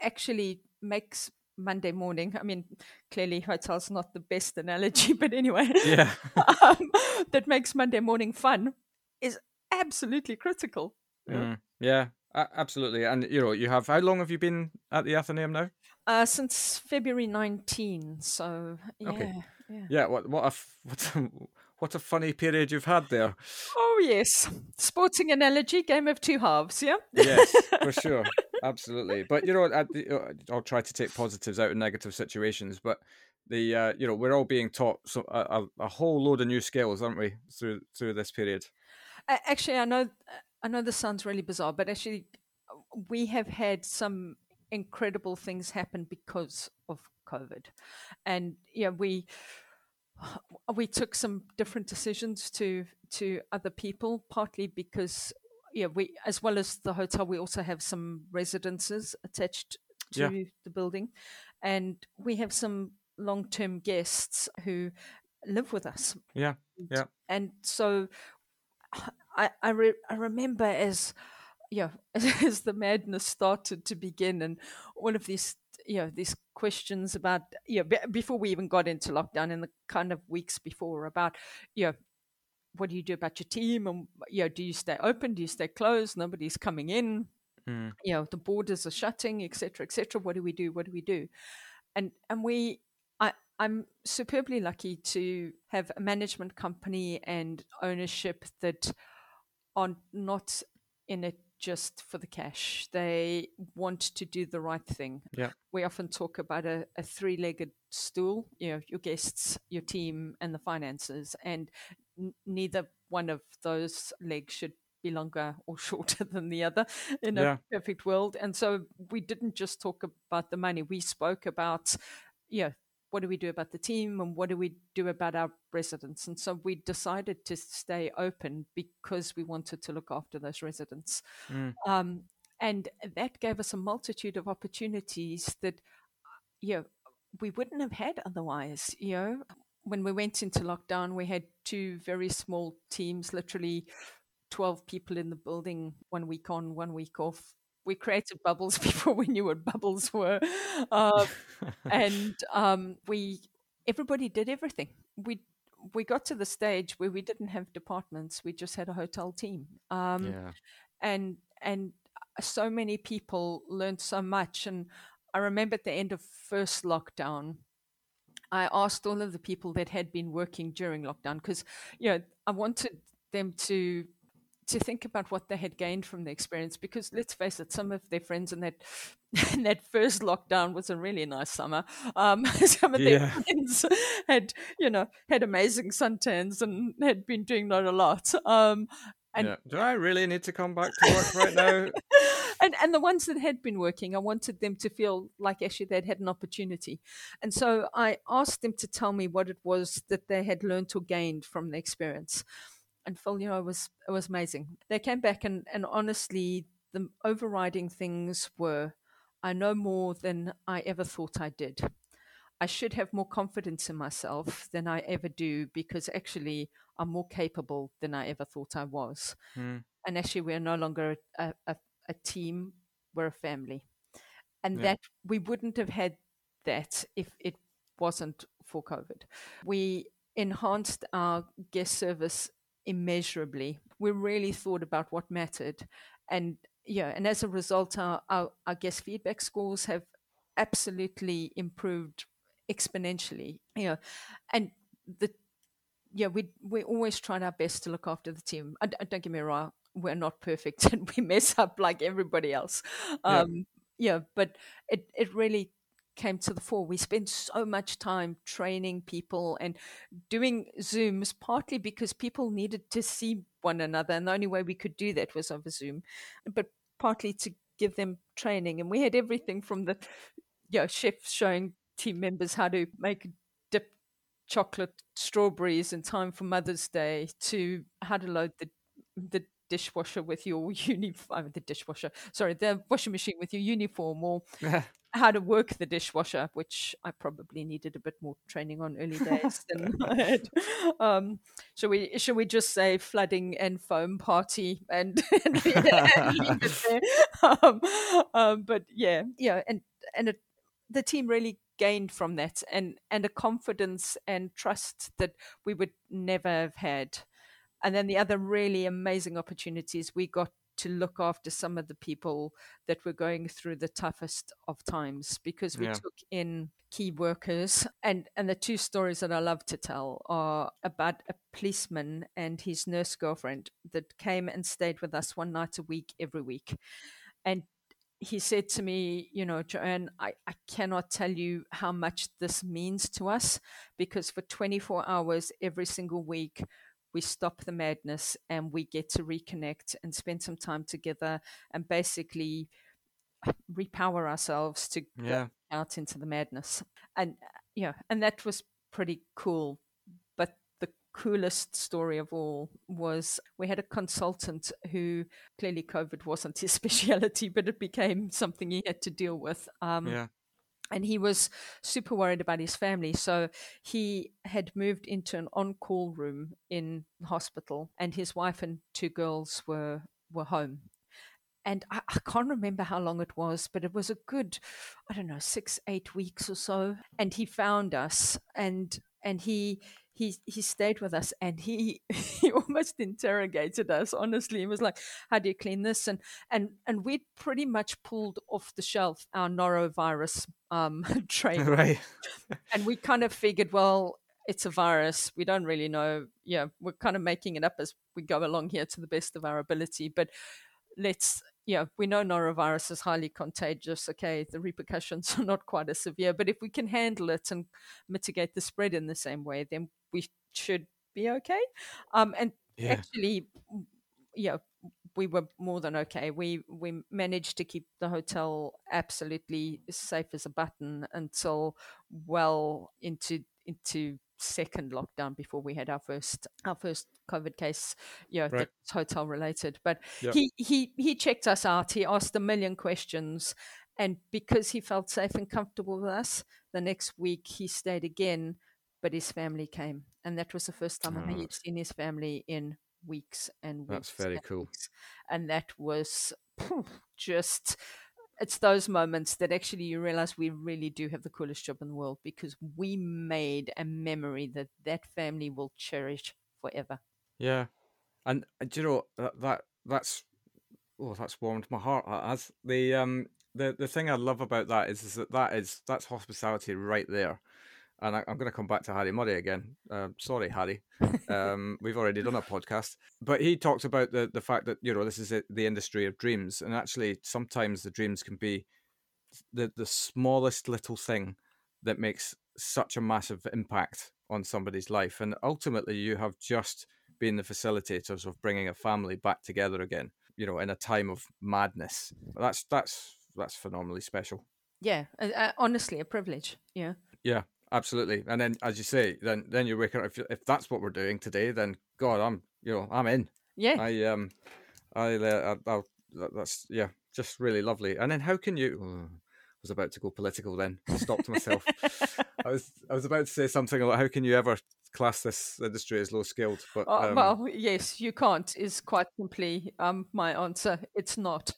actually makes Monday morning. I mean, clearly hotel's not the best analogy, but anyway, yeah, um, that makes Monday morning fun is absolutely critical. Mm, yeah, absolutely. And you know, you have how long have you been at the Athenaeum now? Uh, since February 19. So yeah, okay. yeah. Yeah. What what a what a, what a funny period you've had there. Oh yes, sporting analogy, game of two halves. Yeah. Yes, for sure absolutely. But you know, I, will try to take positives out of negative situations. But the uh, you know, we're all being taught so a, a, whole load of new skills, aren't we, through through this period? Actually, I know I know this sounds really bizarre, but actually, we have had some incredible things happen because of COVID, and yeah, we we took some different decisions to to other people, partly because yeah, we as well as the hotel, we also have some residences attached to yeah. the building, and we have some long term guests who live with us. Yeah. Yeah. And so I I, re- I remember as yeah as the madness started to begin and all of these you know these questions about you know, before we even got into lockdown in the kind of weeks before about you know what do you do about your team and you know do you stay open do you stay closed nobody's coming in mm. you know the borders are shutting etc etc what do we do what do we do and and we i i'm superbly lucky to have a management company and ownership that are not in it just for the cash. They want to do the right thing. Yeah. We often talk about a, a three legged stool, you know, your guests, your team, and the finances. And n- neither one of those legs should be longer or shorter than the other in yeah. a perfect world. And so we didn't just talk about the money, we spoke about, yeah, what do we do about the team and what do we do about our residents? And so we decided to stay open because we wanted to look after those residents. Mm. Um, and that gave us a multitude of opportunities that, you know, we wouldn't have had otherwise. You know, when we went into lockdown, we had two very small teams, literally 12 people in the building, one week on, one week off, we created bubbles before we knew what bubbles were, uh, and um, we everybody did everything. We we got to the stage where we didn't have departments; we just had a hotel team. Um, yeah. and and so many people learned so much. And I remember at the end of first lockdown, I asked all of the people that had been working during lockdown because you know I wanted them to to think about what they had gained from the experience because let's face it some of their friends in that in that first lockdown was a really nice summer. Um, some of their friends had you know had amazing suntans and had been doing not a lot. Um, and yeah. do i really need to come back to work right now and and the ones that had been working i wanted them to feel like actually they'd had an opportunity and so i asked them to tell me what it was that they had learned or gained from the experience and Phil, you know, it was it was amazing. They came back and and honestly, the overriding things were, I know more than I ever thought I did. I should have more confidence in myself than I ever do because actually I'm more capable than I ever thought I was. Mm. And actually, we're no longer a, a, a, team, we're a family. And yeah. that we wouldn't have had that if it wasn't for COVID. We enhanced our guest service immeasurably. We really thought about what mattered. And yeah, and as a result, our, our, our guest feedback scores have absolutely improved exponentially. You know, and the yeah, we we always tried our best to look after the team. I, I, don't get me wrong, we're not perfect and we mess up like everybody else. Um, yeah. yeah, but it it really came to the fore. We spent so much time training people and doing Zooms, partly because people needed to see one another, and the only way we could do that was over Zoom, but partly to give them training. And we had everything from the you know, chefs showing team members how to make dip chocolate strawberries in time for Mother's Day to how to load the the dishwasher with your uniform, the dishwasher, sorry, the washing machine with your uniform, or how to work the dishwasher, which I probably needed a bit more training on early days than I had. Um, should we should we just say flooding and foam party and, and, and um, um, but yeah, yeah, and and it, the team really gained from that and and a confidence and trust that we would never have had. And then the other really amazing opportunities we got to look after some of the people that were going through the toughest of times because we yeah. took in key workers and and the two stories that I love to tell are about a policeman and his nurse girlfriend that came and stayed with us one night a week every week and he said to me, you know, Joanne, I, I cannot tell you how much this means to us because for 24 hours every single week, we stop the madness and we get to reconnect and spend some time together and basically repower ourselves to yeah. out into the madness. And yeah, and that was pretty cool. But the coolest story of all was we had a consultant who clearly COVID wasn't his speciality, but it became something he had to deal with. Um, yeah. And he was super worried about his family. So he had moved into an on-call room in hospital, and his wife and two girls were were home. And I, I, can't remember how long it was, but it was a good, I don't know, six, eight weeks or so. And he found us, and and he he he stayed with us and he he almost interrogated us honestly. He was like how do you clean this? And and and we pretty much pulled off the shelf our norovirus um trade right. And we kind of figured well it's a virus. We don't really know. Yeah we're kind of making it up as we go along here to the best of our ability. But let's yeah, we know norovirus is highly contagious. Okay, the repercussions are not quite as severe, but if we can handle it and mitigate the spread in the same way, then we should be okay. Um, and yeah. actually, yeah, we were more than okay. We we managed to keep the hotel absolutely safe as a button until well into into second lockdown before we had our first our first COVID case, yeah, right. that's hotel related. But yep. he he he checked us out. He asked a million questions, and because he felt safe and comfortable with us, the next week he stayed again. But his family came, and that was the first time oh, ah. he'd seen his family in weeks and weeks. That's very cool. Weeks. And that was just it's those moments that actually you realize we really do have the coolest job in the world because we made a memory that that family will cherish forever. Yeah, and uh, do you know that, that that's oh that's warmed my heart. As the um the the thing I love about that is, is that that is that's hospitality right there and I, am going to come back to Harry Murray again. Uh, sorry, Harry. Um, we've already done a podcast, but he talks about the the fact that you know this is the industry of dreams, and actually sometimes the dreams can be the the smallest little thing that makes such a massive impact on somebody's life, and ultimately you have just been the facilitators of bringing a family back together again. You know, in a time of madness. That's that's that's phenomenally special. Yeah, uh, honestly, a privilege. Yeah. Yeah, Absolutely, and then as you say, then then you wake up. If if that's what we're doing today, then God, I'm you know I'm in. Yeah. I um, I uh, I, that's yeah, just really lovely. And then how can you? Oh, I was about to go political. Then I stopped myself. I was I was about to say something about how can you ever class this industry as low skilled? But oh, um, well, yes, you can't. Is quite simply um my answer. It's not.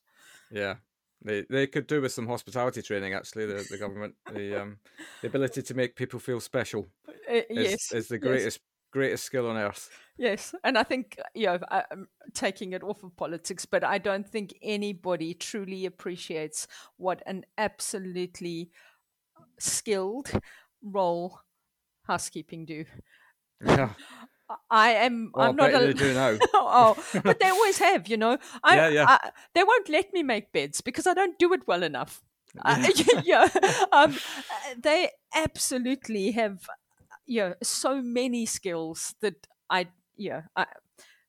Yeah, they they could do with some hospitality training. Actually, the, the government the um the ability to make people feel special uh, is, yes is the greatest yes. greatest skill on earth. Yes, and I think you know I'm taking it off of politics, but I don't think anybody truly appreciates what an absolutely skilled role housekeeping do. Yeah. I am. Well, I'm not. A, do now. oh, but they always have. You know. I, yeah, yeah. I, they won't let me make beds because I don't do it well enough. uh, yeah. Um, they absolutely have. Yeah, so many skills that I. Yeah, I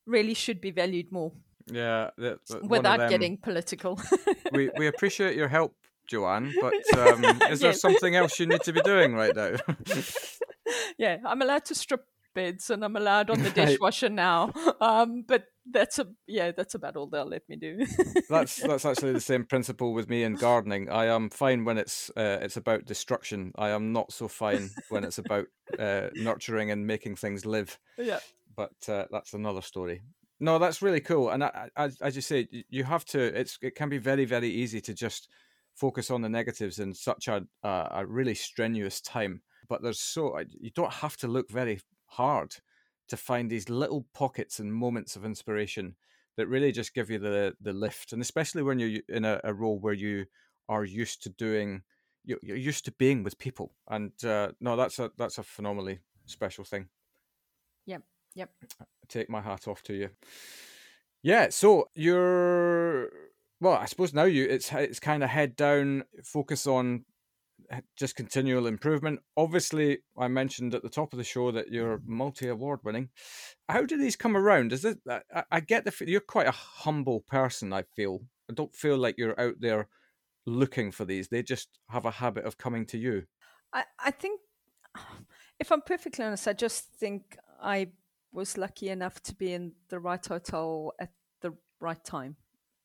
really should be valued more. Yeah, without them, getting political. we we appreciate your help, Joanne, but um, is there something else you need to be doing right now? yeah, I'm allowed to strip beds and I'm allowed on the dishwasher now. Um, but that's a yeah, that's about all they'll let me do. that's that's actually the same principle with me in gardening. I am fine when it's uh, it's about destruction. I am not so fine when it's about uh, nurturing and making things live. Yeah. But uh, that's another story. No, that's really cool. And I, I, as you say, you have to. It's it can be very very easy to just focus on the negatives in such a a really strenuous time. But there's so you don't have to look very hard to find these little pockets and moments of inspiration that really just give you the the lift and especially when you're in a, a role where you are used to doing you're, used to being with people. And uh, no that's a that's a phenomenally special thing. Yep yep. Take my hat off to you. Yeah so you're well i suppose now you it's it's kind of head down focus on Uh, just continual improvement. Obviously, I mentioned at the top of the show that you're mm-hmm. multi award winning. How do these come around? Is it? I, I get the you're quite a humble person. I feel. I don't feel like you're out there looking for these. They just have a habit of coming to you. I, I think, if I'm perfectly honest, I just think I was lucky enough to be in the right hotel at the right time,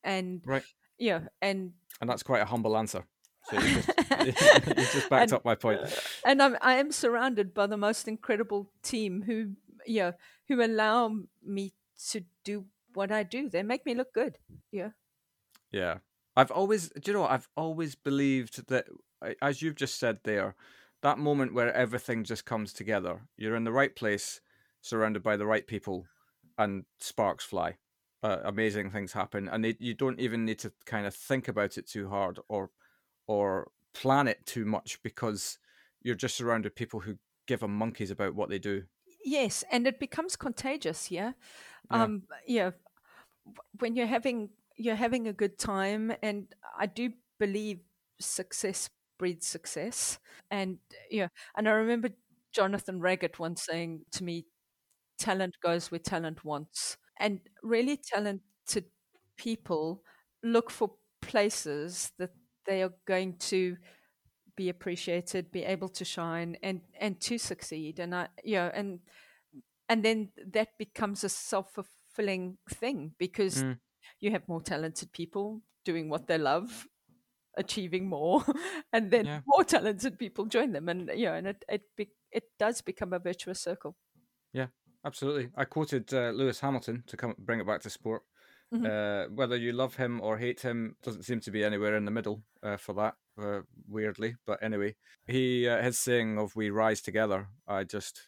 and right, yeah, and and that's quite a humble answer. So you just, you just backed and, up my point. And I'm I am surrounded by the most incredible team who you know who allow me to do what I do. They make me look good. Yeah. Yeah. I've always, do you know, I've always believed that, as you've just said there, that moment where everything just comes together. You're in the right place, surrounded by the right people, and sparks fly. Uh, amazing things happen, and you don't even need to kind of think about it too hard or or plan it too much because you're just surrounded people who give a monkeys about what they do. Yes, and it becomes contagious. Yeah, yeah. um, yeah. When you're having you're having a good time, and I do believe success breeds success. And yeah, and I remember Jonathan Raggett once saying to me, "Talent goes where talent wants." And really talented people look for places that they are going to be appreciated, be able to shine, and and to succeed. And I, you know, and and then that becomes a self fulfilling thing because mm. you have more talented people doing what they love achieving more, and then yeah. more talented people join them, and you know, and it it be, it does become a virtuous circle. Yeah, absolutely. I quoted uh, Lewis Hamilton to come bring it back to sport. Mm-hmm. Uh, whether you love him or hate him doesn't seem to be anywhere in the middle uh, for that. Uh, weirdly, but anyway, he uh, his saying of "We rise together." I just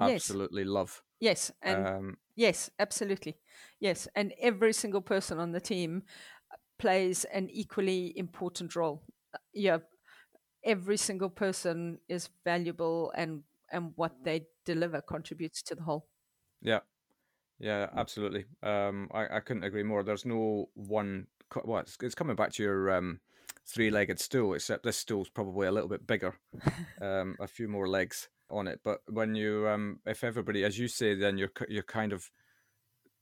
absolutely yes. love. Yes, and um, yes, absolutely, yes, and every single person on the team plays an equally important role. Uh, yeah, every single person is valuable, and and what they deliver contributes to the whole. Yeah, yeah, absolutely. Um, I I couldn't agree more. There's no one. Well, it's, it's coming back to your um, three-legged stool, except this stool's probably a little bit bigger, um, a few more legs on it. But when you, um, if everybody, as you say, then you're you're kind of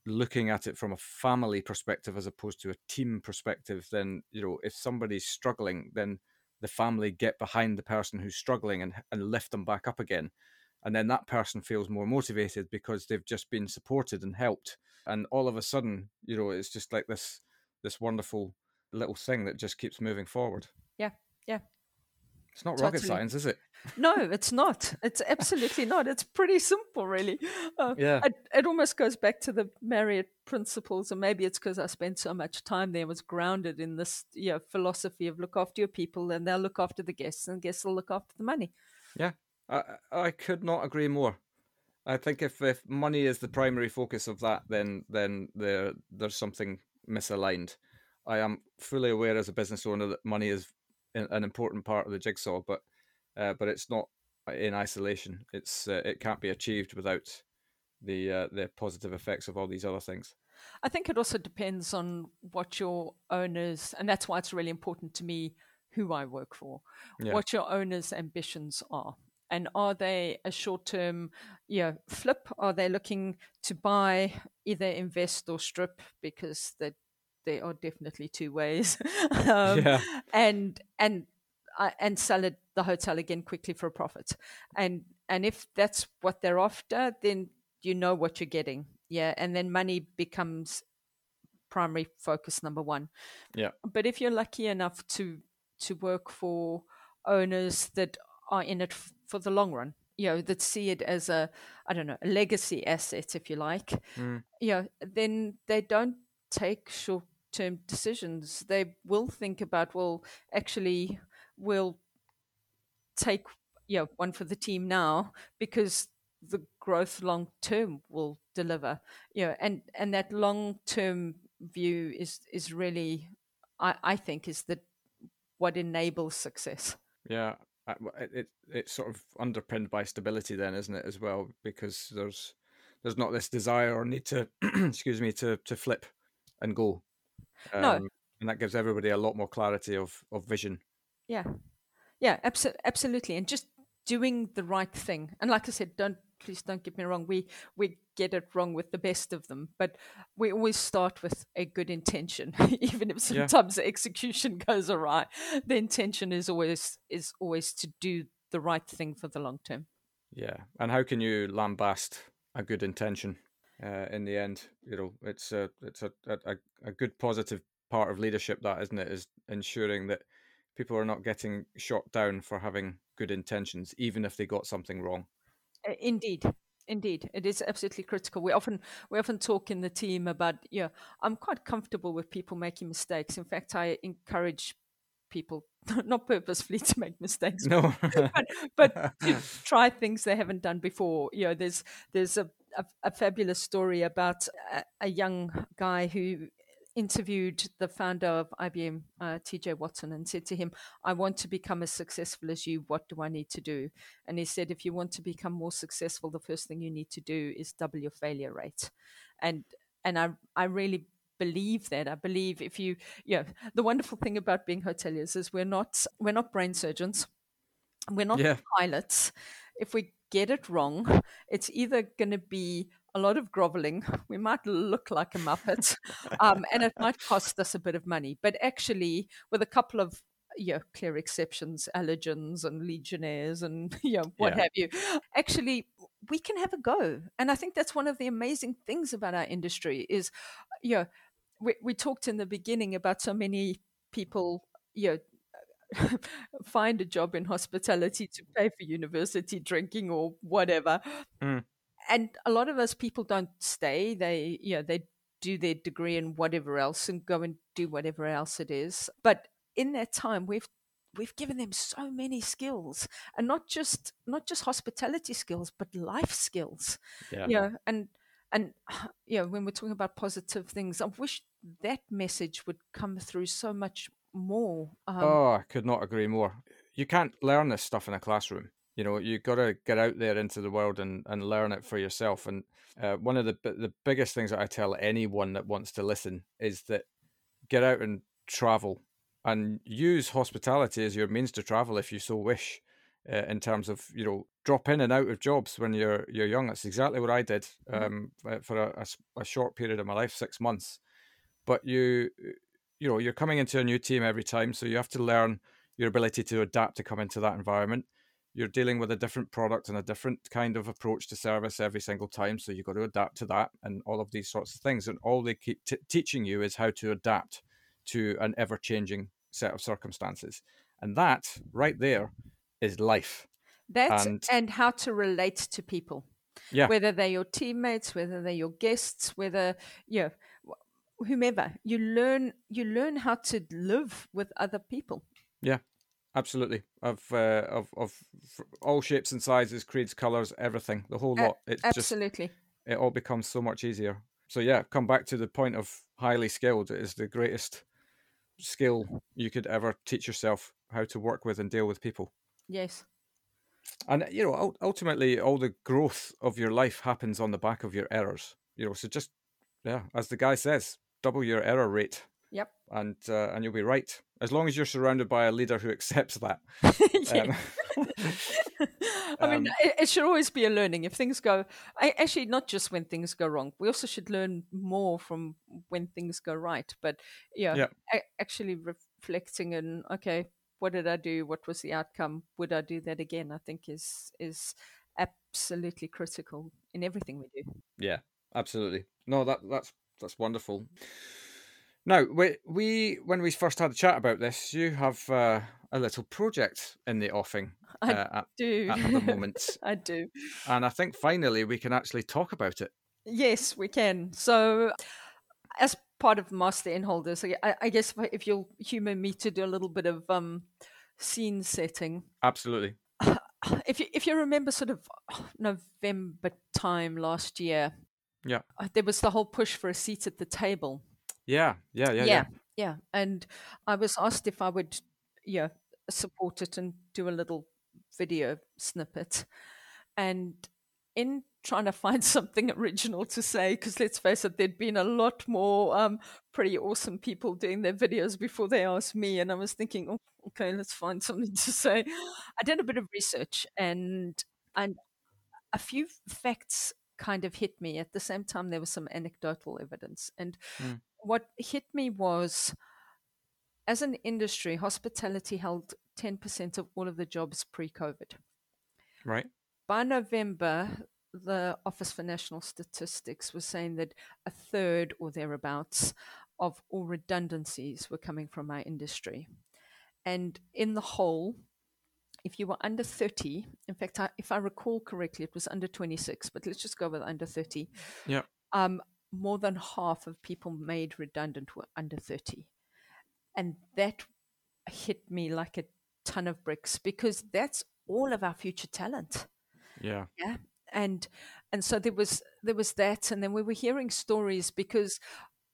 looking at it from a family perspective as opposed to a team perspective, then you know if somebody's struggling, then the family get behind the person who's struggling and and lift them back up again, and then that person feels more motivated because they've just been supported and helped, and all of a sudden, you know, it's just like this this wonderful little thing that just keeps moving forward. Yeah, yeah. It's not totally. rocket science, is it? no, it's not. It's absolutely not. It's pretty simple, really. Uh, yeah. It, it, almost goes back to the Marriott principles, and maybe it's because I spent so much time there, was grounded in this you know, philosophy of look after your people, and they'll look after the guests, and guests will look after the money. Yeah, I, I could not agree more. I think if, if money is the primary focus of that, then then there there's something misaligned. I am fully aware as a business owner that money is an important part of the jigsaw, but uh, but it's not in isolation. It's uh, it can't be achieved without the uh, the positive effects of all these other things. I think it also depends on what your owners, and that's why it's really important to me who I work for, yeah. what your owners' ambitions are. And are they a short term you know, flip? Are they looking to buy, either invest or strip because they there are definitely two ways. um, yeah. And and uh, and sell it the hotel again quickly for a profit. And and if that's what they're after, then you know what you're getting. Yeah, and then money becomes primary focus number one. Yeah. But if you're lucky enough to to work for owners that are in it f- for the long run, you know, that see it as a I don't know a legacy asset, if you like, mm. you know, then they don't take short term decisions. They will think about, well, actually, we'll take yeah one for the team now because the growth long term will deliver. You know, and and that long term view is is really, I I think, is that what enables success. Yeah, it it's sort of underpinned by stability then isn't it as well because there's there's not this desire or need to excuse me to to flip and go um, no. And that gives everybody a lot more clarity of, of vision. Yeah. Yeah, abso- absolutely. And just doing the right thing. And like I said, don't please don't get me wrong. We we get it wrong with the best of them, but we always start with a good intention, even if sometimes yeah. the execution goes awry. The intention is always is always to do the right thing for the long term. Yeah, and how can you lambast a good intention? uh, in the end. You know, it's a it's a, a, a good positive part of leadership that isn't it is ensuring that people are not getting shot down for having good intentions, even if they got something wrong. Uh, indeed, indeed, it is absolutely critical. We often we often talk in the team about yeah. I'm quite comfortable with people making mistakes. In fact, I encourage people not purposefully to make mistakes no but, but to try things they haven't done before you know there's there's a, a, a fabulous story about a, a, young guy who interviewed the founder of IBM, uh, TJ Watson, and said to him, I want to become as successful as you. What do I need to do? And he said, If you want to become more successful, the first thing you need to do is double your failure rate. And and I, I really believe that. I believe if you, yeah, the wonderful thing about being hoteliers is we're not we're not brain surgeons, we're not yeah. pilots. If we get it wrong, it's either going to be a lot of groveling. We might look like a muppet, um, and it might cost us a bit of money. But actually, with a couple of you know, clear exceptions, allergens and legionnaires and you know, what yeah. have you. Actually, we can have a go. And I think that's one of the amazing things about our industry is, you know, we, we talked in the beginning about so many people, you know, find a job in hospitality to pay for university drinking or whatever. Mm. And a lot of us people don't stay. They, you know, they do their degree and whatever else and go and do whatever else it is. But in that time, we've we've given them so many skills and not just not just hospitality skills but life skills yeah you know, and and you know when we're talking about positive things i wish that message would come through so much more um, oh i could not agree more you can't learn this stuff in a classroom you know you got to get out there into the world and, and learn it for yourself and uh, one of the the biggest things that i tell anyone that wants to listen is that get out and travel and use hospitality as your means to travel if you so wish uh, in terms of you know drop in and out of jobs when you're you're young. That's exactly what I did mm-hmm. um, uh, for a, a, a, short period of my life, six months. But you you know you're coming into a new team every time, so you have to learn your ability to adapt to come into that environment. You're dealing with a different product and a different kind of approach to service every single time, so you've got to adapt to that and all of these sorts of things. And all they keep t- teaching you is how to adapt to an ever changing set of circumstances, and that right there is life. That's and, and how to relate to people. Yeah. Whether they're your teammates, whether they're your guests, whether you know whomever you learn you learn how to live with other people yeah absolutely of uh, of of all shapes and sizes creeds colors everything the whole lot it's absolutely just, it all becomes so much easier so yeah come back to the point of highly skilled it is the greatest skill you could ever teach yourself how to work with and deal with people Yes. And you know, ultimately, all the growth of your life happens on the back of your errors. You know, so just yeah, as the guy says, double your error rate. Yep. And uh, and you'll be right as long as you're surrounded by a leader who accepts that. um, I mean, um, it, it, should always be a learning. If things go, I, actually, not just when things go wrong, we also should learn more from when things go right. But yeah, yeah. A- actually reflecting and okay, what did I do? What was the outcome? Would I do that again? I think is is absolutely critical in everything we do. Yeah, absolutely. No, that that's that's wonderful. Now, we, we when we first had a chat about this, you have uh, a little project in the offing. I uh, at, do at the moment. I do, and I think finally we can actually talk about it. Yes, we can. So, as part of master innholders. I, I guess if, you'll humor me to do a little bit of um, scene setting. Absolutely. If you if you remember, sort of November time last year. Yeah. Uh, there was the whole push for a seat at the table. Yeah, yeah, yeah, yeah, yeah. yeah. And I was asked if I would, yeah, support it and do a little video snippet. And in trying to find something original to say because let's face it there'd been a lot more um, pretty awesome people doing their videos before they asked me and i was thinking oh, okay let's find something to say i did a bit of research and and a few facts kind of hit me at the same time there was some anecdotal evidence and mm. What hit me was as an industry hospitality held 10% of all of the jobs pre-covid right by November, the Office for National Statistics was saying that a third or thereabouts of all redundancies were coming from our industry. And in the whole, if you were under 30, in fact, I, if I recall correctly, it was under 26, but let's just go with under 30. Yeah. Um, more than half of people made redundant were under 30. And that hit me like a ton of bricks because that's all of our future talent. Yeah. Yeah. And and so there was there was that and then we were hearing stories because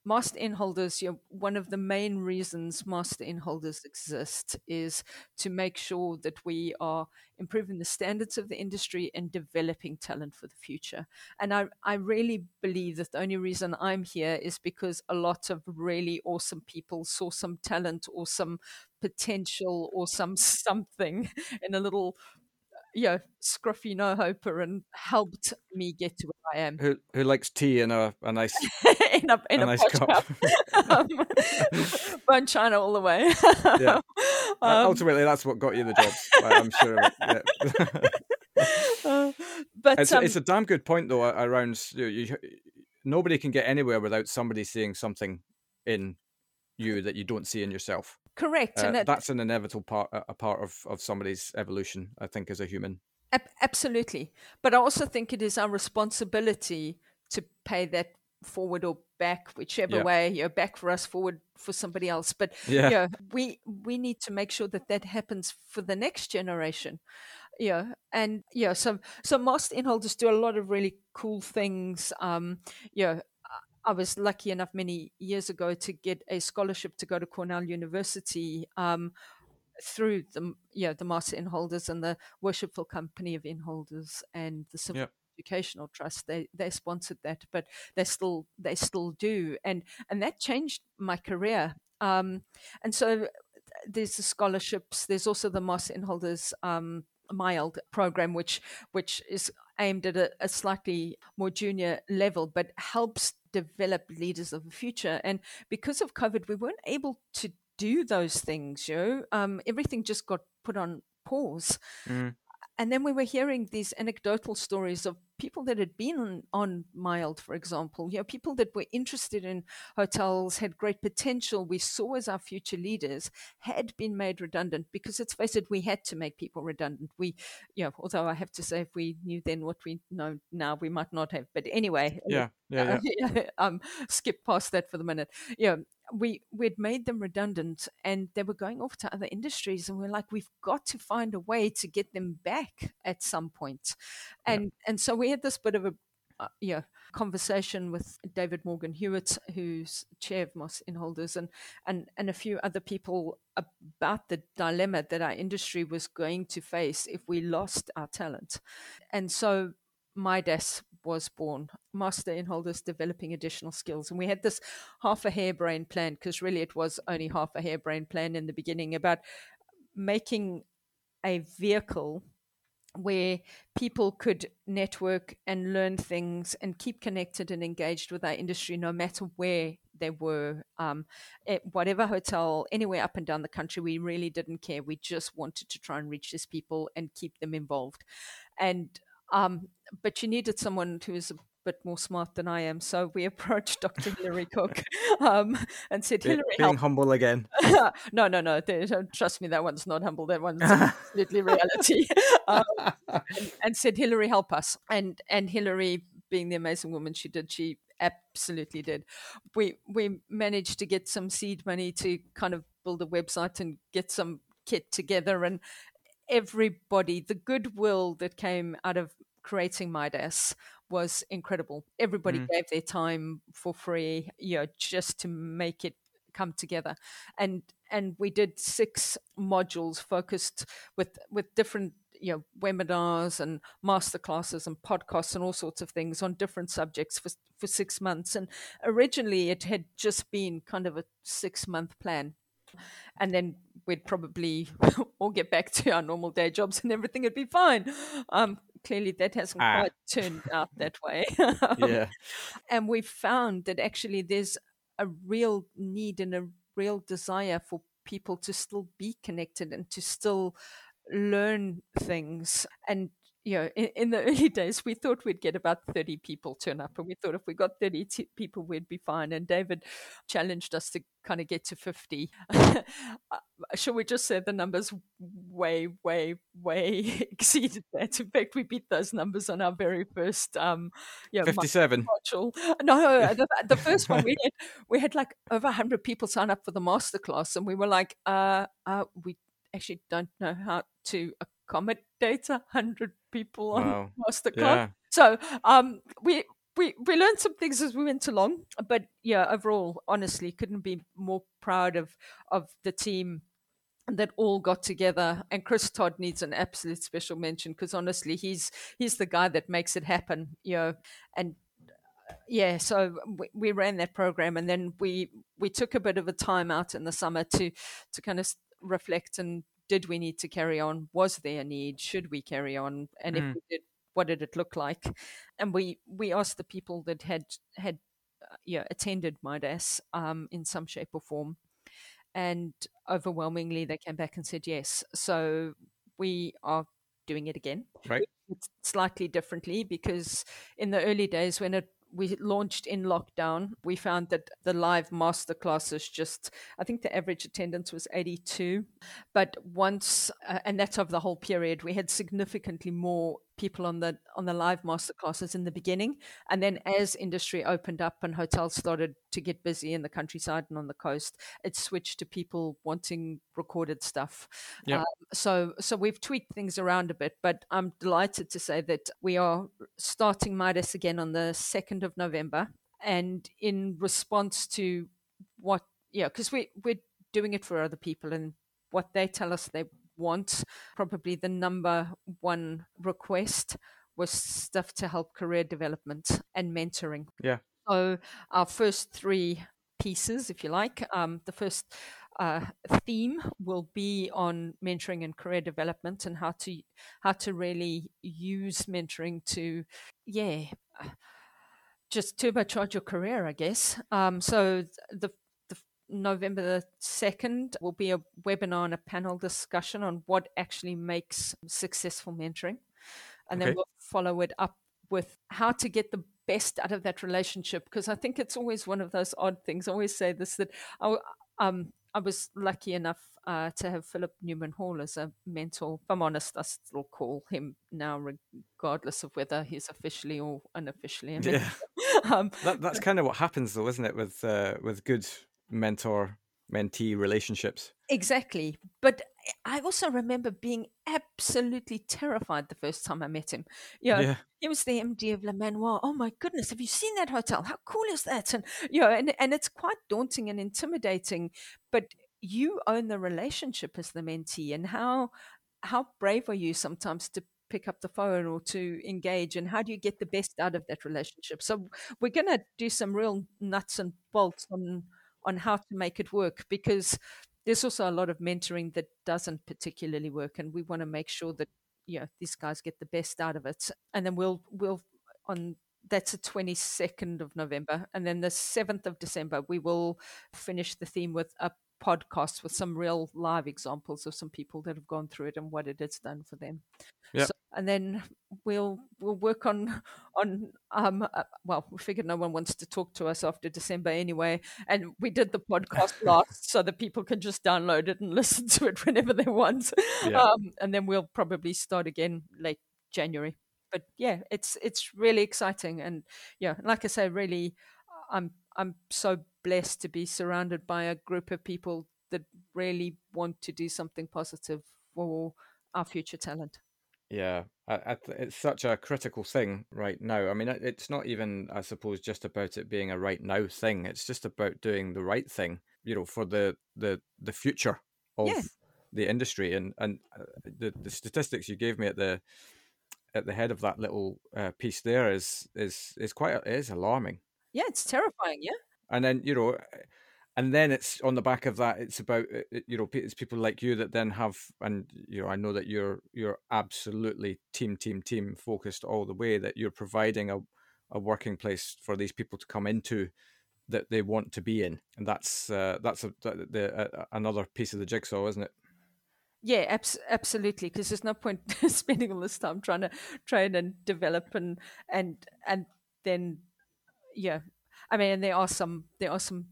master innholders, you know, one of the main reasons master innholders exist is to make sure that we are improving the standards of the industry and developing talent for the future. And I, I really believe that the only reason I'm here is because a lot of really awesome people saw some talent or some potential or some something in a little you know, scruffy no hoper and helped me get to where I am. Who who likes tea in a, a nice in a in a, a nice cup, um, bone china all the way. yeah. Um, Ultimately, that's what got you the jobs. I'm sure. Yeah. uh, but it's, um, it's, a damn good point though around you, you, nobody can get anywhere without somebody seeing something in you that you don't see in yourself. Correct, uh, and it, that's an inevitable part, a part of of somebody's evolution. I think as a human. Ab- absolutely, but I also think it is our responsibility to pay that forward or back, whichever yeah. way, you know, back for us, forward for somebody else. But yeah, you know, we we need to make sure that that happens for the next generation. Yeah, and yeah, so so master innholders do a lot of really cool things. Um, yeah, I was lucky enough many years ago to get a scholarship to go to Cornell University um, through the yeah the master innholders and the Worshipful Company of Innholders and the Savoy yep. Educational Trust. They they sponsored that, but they still they still do, and and that changed my career. Um, and so there's the scholarships. There's also the master innholders. Um, mild program which which is aimed at a, a, slightly more junior level but helps develop leaders of the future. And because of COVID, we weren't able to do those things, you know. Um, everything just got put on pause. Mm. And then we were hearing these anecdotal stories of people that had been on, on mild, for example, you know, people that were interested in hotels, had great potential, we saw as our future leaders, had been made redundant because let's face it, we had to make people redundant. We, you know, although I have to say, if we knew then what we know now, we might not have. But anyway, yeah, yeah, yeah. um, skip past that for the minute. Yeah, we we'd made them redundant and they were going off to other industries and we're like we've got to find a way to get them back at some point and yeah. and so we had this bit of a uh, yeah conversation with David Morgan Hewitt, who's chair of Master Innholders, and and and a few other people about the dilemma that our industry was going to face if we lost our talent, and so Midas was born, Master Innholders developing additional skills. And we had this half a harebrained plan, because really it was only half a harebrained plan in the beginning about making a vehicle where people could network and learn things and keep connected and engaged with our industry no matter where they were. Um, at whatever hotel anywhere up and down the country we really didn't care. We just wanted to try and reach these people and keep them involved. And um, but you needed someone who is a bit more smart than I am. So we approached Dr. Hilary Cook um, and said, Hilary, being help. humble again. no, no, no. Trust me, that one's not humble. That one's absolutely reality. Um, and, and, said, Hilary, help us. And and Hilary, being the amazing woman she did, she absolutely did. We we managed to get some seed money to kind of build a website and get some kit together and everybody, the goodwill that came out of creating Midas was incredible. Everybody mm. gave their time for free, you know, just to make it come together. And and we did six modules focused with with different you know webinars and masterclasses and podcasts and all sorts of things on different subjects for for six months. And originally it had just been kind of a six month plan and then we'd probably all get back to our normal day jobs and everything would be fine. Um, clearly, that hasn't ah. quite turned out that way. yeah. And we've found that actually there's a real need and a real desire for people to still be connected and to still learn things and you know, in, in, the early days, we thought we'd get about 30 people turn up, and we thought if we got 30 t- people, we'd be fine. And David challenged us to kind of get to 50. Uh, shall we just say the numbers way, way, way exceeded that? In fact, we beat those numbers on our very first, um, you know, 57. Module. No, the, the first one we had, we had like over 100 people sign up for the masterclass, and we were like, uh, uh, we actually don't know how to accommodate 100 people wow. on Mastercard. Yeah. So um, we we we learned some things as we went along, but yeah, overall, honestly, couldn't be more proud of of the team that all got together. And Chris Todd needs an absolute special mention because honestly, he's he's the guy that makes it happen. You know, and uh, yeah, so we, we ran that program, and then we we took a bit of a time out in the summer to to kind of reflect and did we need to carry on? Was there a need? Should we carry on? And mm. if we did, what did it look like? And we we asked the people that had had uh, yeah attended MIDAS um, in some shape or form, and overwhelmingly they came back and said yes. So we are doing it again, right? Slightly differently because in the early days when it we launched in lockdown, we found that the live master classes just, I think the average attendance was 82. But once, uh, and that's of the whole period, we had significantly more people on the on the live master classes in the beginning and then as industry opened up and hotels started to get busy in the countryside and on the coast it switched to people wanting recorded stuff yep. Um, so so we've tweaked things around a bit but i'm delighted to say that we are starting midas again on the 2nd of november and in response to what yeah because we we're doing it for other people and what they tell us they want. Probably the number one request was stuff to help career development and mentoring. Yeah. So our first three pieces, if you like, um, the first uh, theme will be on mentoring and career development and how to how to really use mentoring to, yeah, just turbocharge your career, I guess. Um, so the November the 2nd will be a webinar and a panel discussion on what actually makes successful mentoring. And okay. then we'll follow it up with how to get the best out of that relationship. Because I think it's always one of those odd things. I always say this that I, um, I was lucky enough uh, to have Philip Newman Hall as a mentor. If I'm honest, I still call him now, regardless of whether he's officially or unofficially. Yeah, um, that, that's kind of what happens, though, isn't it? With uh, with good mentor mentee relationships. Exactly. But I also remember being absolutely terrified the first time I met him. You know, yeah. he was the MD of Le Manoir. Oh my goodness, have you seen that hotel? How cool is that? And you know, and, and it's quite daunting and intimidating, but you own the relationship as the mentee and how how brave are you sometimes to pick up the phone or to engage and how do you get the best out of that relationship so we're going to do some real nuts and bolts on on how to make it work because there's also a lot of mentoring that doesn't particularly work and we want to make sure that you know these guys get the best out of it and then we'll we'll on that's the 22nd of November and then the 7th of December we will finish the theme with a podcast with some real live examples of some people that have gone through it and what it has done for them. Yeah. So, and then we'll we'll work on on um uh, well we figured no one wants to talk to us after December anyway and we did the podcast last so that people can just download it and listen to it whenever they want yeah. um and then we'll probably start again late January but yeah it's it's really exciting and yeah like I say really I'm I'm so blessed to be surrounded by a group of people that really want to do something positive for our future talent. Yeah, I, I, it's such a critical thing right now. I mean, it's not even, I suppose, just about it being a right now thing. It's just about doing the right thing, you know, for the the the future of yeah. the industry. And and uh, the the statistics you gave me at the at the head of that little uh, piece there is is is quite it is alarming. Yeah, it's terrifying. Yeah, and then you know and then it's on the back of that it's about uh, you know it's people like you that then have and you know i know that you're you're absolutely team team team focused all the way that you're providing a, a working place for these people to come into that they want to be in and that's uh, that's a, the, uh, another piece of the jigsaw isn't it Yeah, abs- absolutely. Because there's no point spending all this time trying to train and develop and and and then yeah. I mean, there are some there are some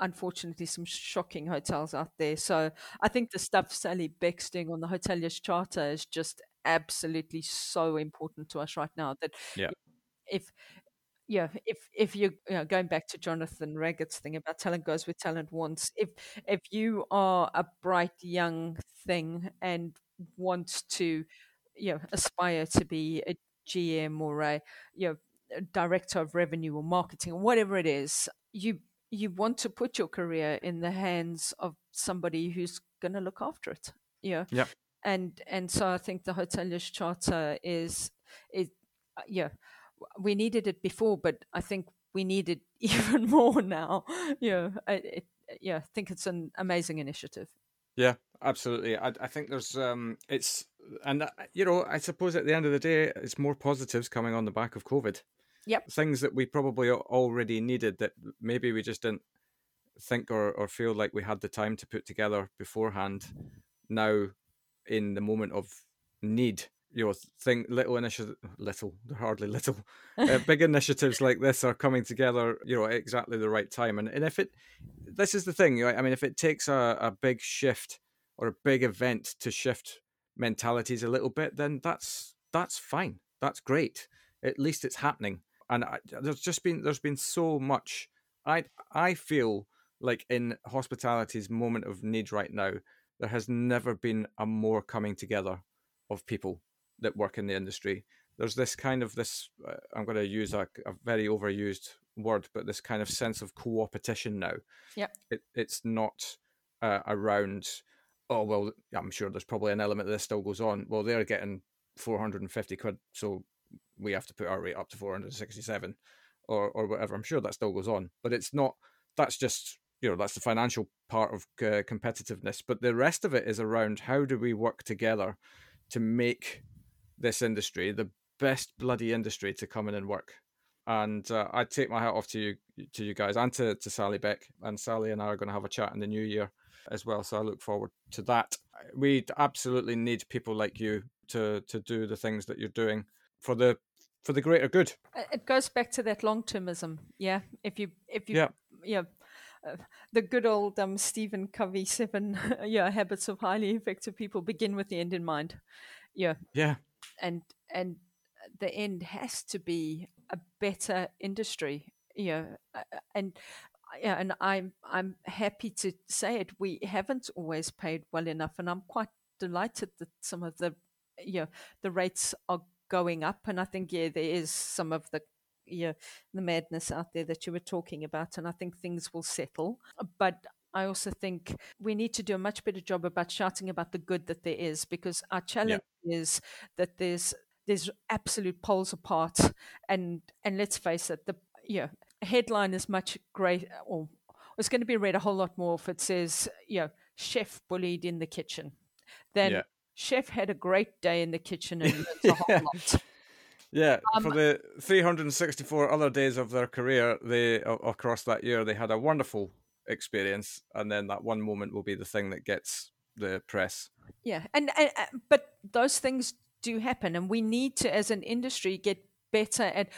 unfortunately some shocking hotels out there. So I think the stuff Sally Beck's doing on the hoteliers charter is just absolutely so important to us right now. That yeah. if yeah, if if you, you know, going back to Jonathan Raggett's thing about talent goes where talent wants, if if you are a bright young thing and want to, you know, aspire to be a GM or a you know director of revenue or marketing or whatever it is, you you want to put your career in the hands of somebody who's going to look after it. Yeah. Yeah. And and so I think the hoteliers charter is is uh, yeah we needed it before, but I think we need it even more now. Yeah, it, yeah, I think it's an amazing initiative. Yeah, absolutely. I, I think there's um, it's and uh, you know I suppose at the end of the day, it's more positives coming on the back of COVID. Yep. Things that we probably already needed that maybe we just didn't think or, or feel like we had the time to put together beforehand. Now, in the moment of need, you know, think little initiative, little, they're hardly little, uh, big initiatives like this are coming together, you know, at exactly the right time. And and if it, this is the thing, right? I mean, if it takes a, a big shift or a big event to shift mentalities a little bit, then that's that's fine. That's great. At least it's happening and I, there's just been there's been so much. I I feel like in hospitality's moment of need right now, there has never been a more coming together of people that work in the industry. There's this kind of this. Uh, I'm going to use a, a, very overused word, but this kind of sense of co-opetition now. Yeah, it, it's not uh, around. Oh well, I'm sure there's probably an element of this still goes on. Well, they're getting 450 quid, so we have to put our rate up to 467 or or whatever. I'm sure that still goes on, but it's not. That's just you know that's the financial part of uh, competitiveness. But the rest of it is around how do we work together to make this industry the best bloody industry to come in and work. And uh, I take my hat off to you to you guys and to, to Sally Beck. And Sally and I are going to have a chat in the new year as well. So I look forward to that. We absolutely need people like you to to do the things that you're doing for the for the greater good. It goes back to that long termism. Yeah. If you, if you, yeah. yeah uh, the good old um, Stephen Covey seven yeah habits of highly effective people begin with the end in mind. Yeah. Yeah. And and the end has to be a better industry. Yeah. And yeah, and I'm I'm happy to say it. We haven't always paid well enough, and I'm quite delighted that some of the yeah the rates are going up. And I think, yeah, there is some of the yeah, the madness out there that you were talking about, and I think things will settle. But I also think we need to do a much better job about shouting about the good that there is, because our challenge yeah. is that there's there's absolute poles apart, and and let's face it, the yeah headline is much great or it's going to be read a whole lot more if it says you know chef bullied in the kitchen than yeah chef had a great day in the kitchen and yeah. a whole lot. Yeah, um, for the 364 other days of their career, they across that year, they had a wonderful experience, and then that one moment will be the thing that gets the press. Yeah, and, and uh, but those things do happen, and we need to, as an industry, get better at,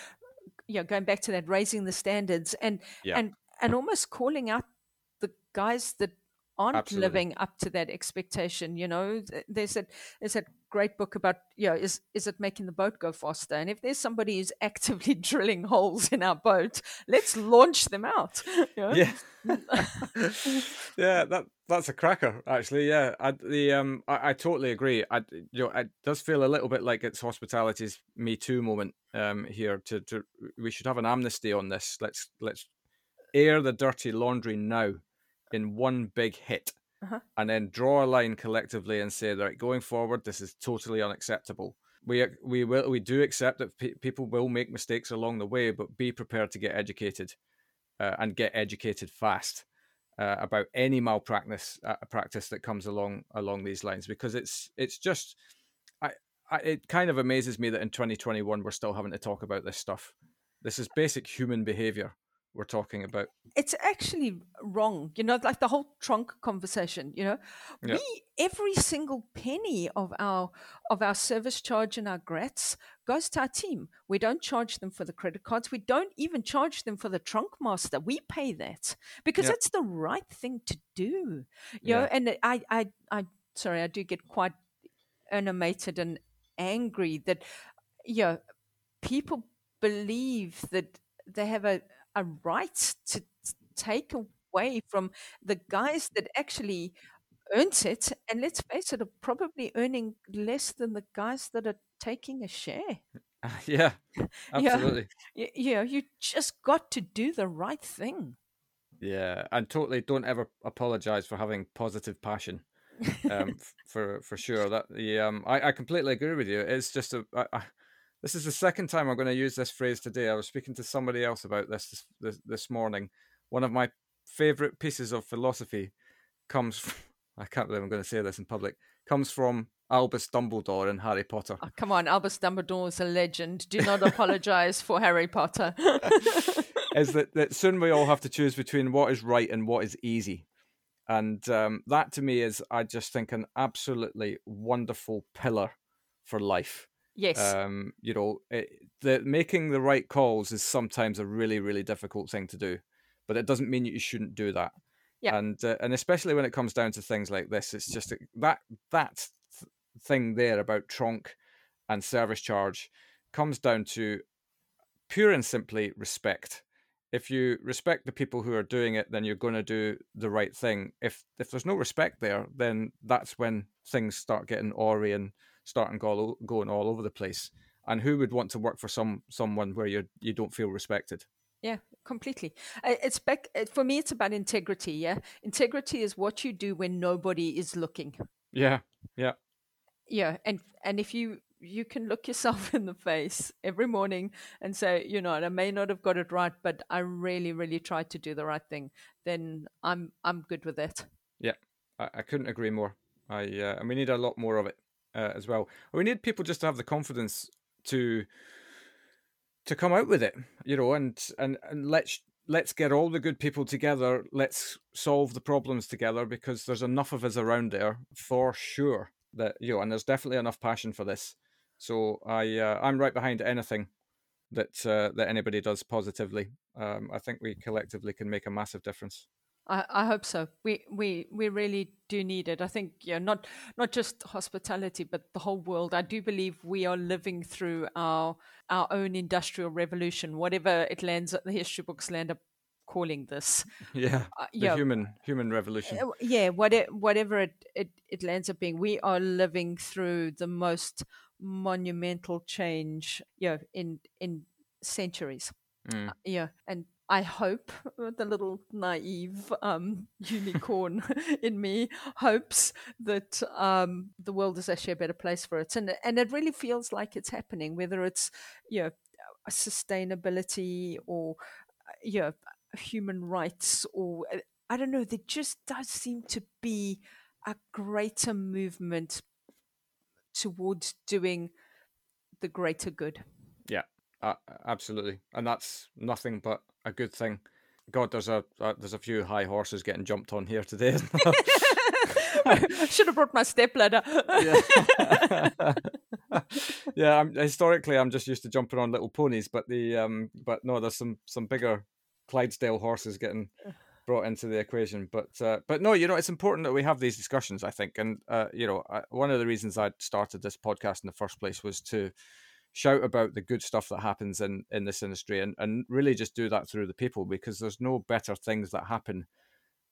you know, going back to that, raising the standards and yeah. and and almost calling out the guys that aren't Absolutely. living up to that expectation. You know, there's a there's a great book about you know is is it making the boat go faster? And if there's somebody who's actively drilling holes in our boat, let's launch them out. You know? Yeah, yeah, that that's a cracker actually. Yeah, I, the um, I, I totally agree. I you know, it does feel a little bit like it's hospitality's Me Too moment um here. To to we should have an amnesty on this. Let's let's air the dirty laundry now in one big hit uh-huh. and then draw a line collectively and say that going forward this is totally unacceptable. We we will we do accept that pe- people will make mistakes along the way but be prepared to get educated uh, and get educated fast uh, about any malpractice uh, practice that comes along along these lines because it's it's just I, I it kind of amazes me that in 2021 we're still having to talk about this stuff. This is basic human behavior we're talking about. It's actually wrong. You know, like the whole tronc conversation, you know. Yeah. We every single penny of our of our service charge and our grats goes to our team. We don't charge them for the credit cards. We don't even charge them for the tronc master. We pay that because yeah. that's the right thing to do. You yeah. know, and I I I sorry, I do get quite animated and angry that you know people believe that they have a a right to take away from the guys that actually earns it. And let's face it, are probably earning less than the guys that are taking a share. yeah, absolutely. Yeah, you, you just got to do the right thing. Yeah, and totally don't ever apologize for having positive passion. um, for for sure that the um, I, I completely agree with you. It's just a I, I, this is the second time I'm going to use this phrase today. I was speaking to somebody else about this this, this morning. One of my favorite pieces of philosophy comes. From, I can't believe I'm going to say this in public. Comes from Albus Dumbledore in Harry Potter. Oh, come on, Albus Dumbledore is a legend. Do not apologize for Harry Potter. is that, that soon we all have to choose between what is right and what is easy. And um, that to me is, I just think, an absolutely wonderful pillar for life. Yes. Um, you know, it, the making the right calls is sometimes a really, really difficult thing to do, but it doesn't mean you shouldn't do that. Yeah. And uh, and especially when it comes down to things like this, it's just that that thing there about tronc and service charge comes down to pure and simply respect. If you respect the people who are doing it, then you're going to do the right thing. If if there's no respect there, then that's when things start getting awry and starting go, going all over the place. And who would want to work for some someone where you you don't feel respected? Yeah, completely. It's back for me. It's about integrity. Yeah, integrity is what you do when nobody is looking. Yeah, yeah, yeah. And and if you you can look yourself in the face every morning and say, you know, I may not have got it right, but I really, really tried to do the right thing. Then I'm I'm good with that. Yeah, I, I couldn't agree more. I uh, and we need a lot more of it uh, as well. We need people just to have the confidence to to come out with it, you know, and and and let's let's get all the good people together. Let's solve the problems together because there's enough of us around there for sure that you know, and there's definitely enough passion for this. So I uh, I'm right behind anything that uh, that anybody does positively. Um, I think we collectively can make a massive difference. I, I hope so. We, we we really do need it. I think yeah, not not just hospitality, but the whole world. I do believe we are living through our our own industrial revolution, whatever it lands the history books land up calling this. Yeah, uh, the yeah. human human revolution. Uh, yeah, whatever whatever it, it it lands up being, we are living through the most monumental change, yeah, in in centuries. Mm. Uh, yeah, and I hope the little naive um, unicorn in me hopes that um, the world is actually a better place for it, and and it really feels like it's happening. Whether it's you know sustainability or you know human rights or uh, I don't know, there just does seem to be a greater movement towards doing the greater good. Yeah, uh, absolutely, and that's nothing but a good thing. God, there's a uh, there's a few high horses getting jumped on here today. Should have brought my stepladder. yeah, yeah I'm, historically, I'm just used to jumping on little ponies, but the um, but no, there's some some bigger Clydesdale horses getting brought into the equation. But uh, but no, you know, it's important that we have these discussions. I think, and uh, you know, I, one of the reasons I started this podcast in the first place was to shout about the good stuff that happens in in this industry and and really just do that through the people because there's no better things that happen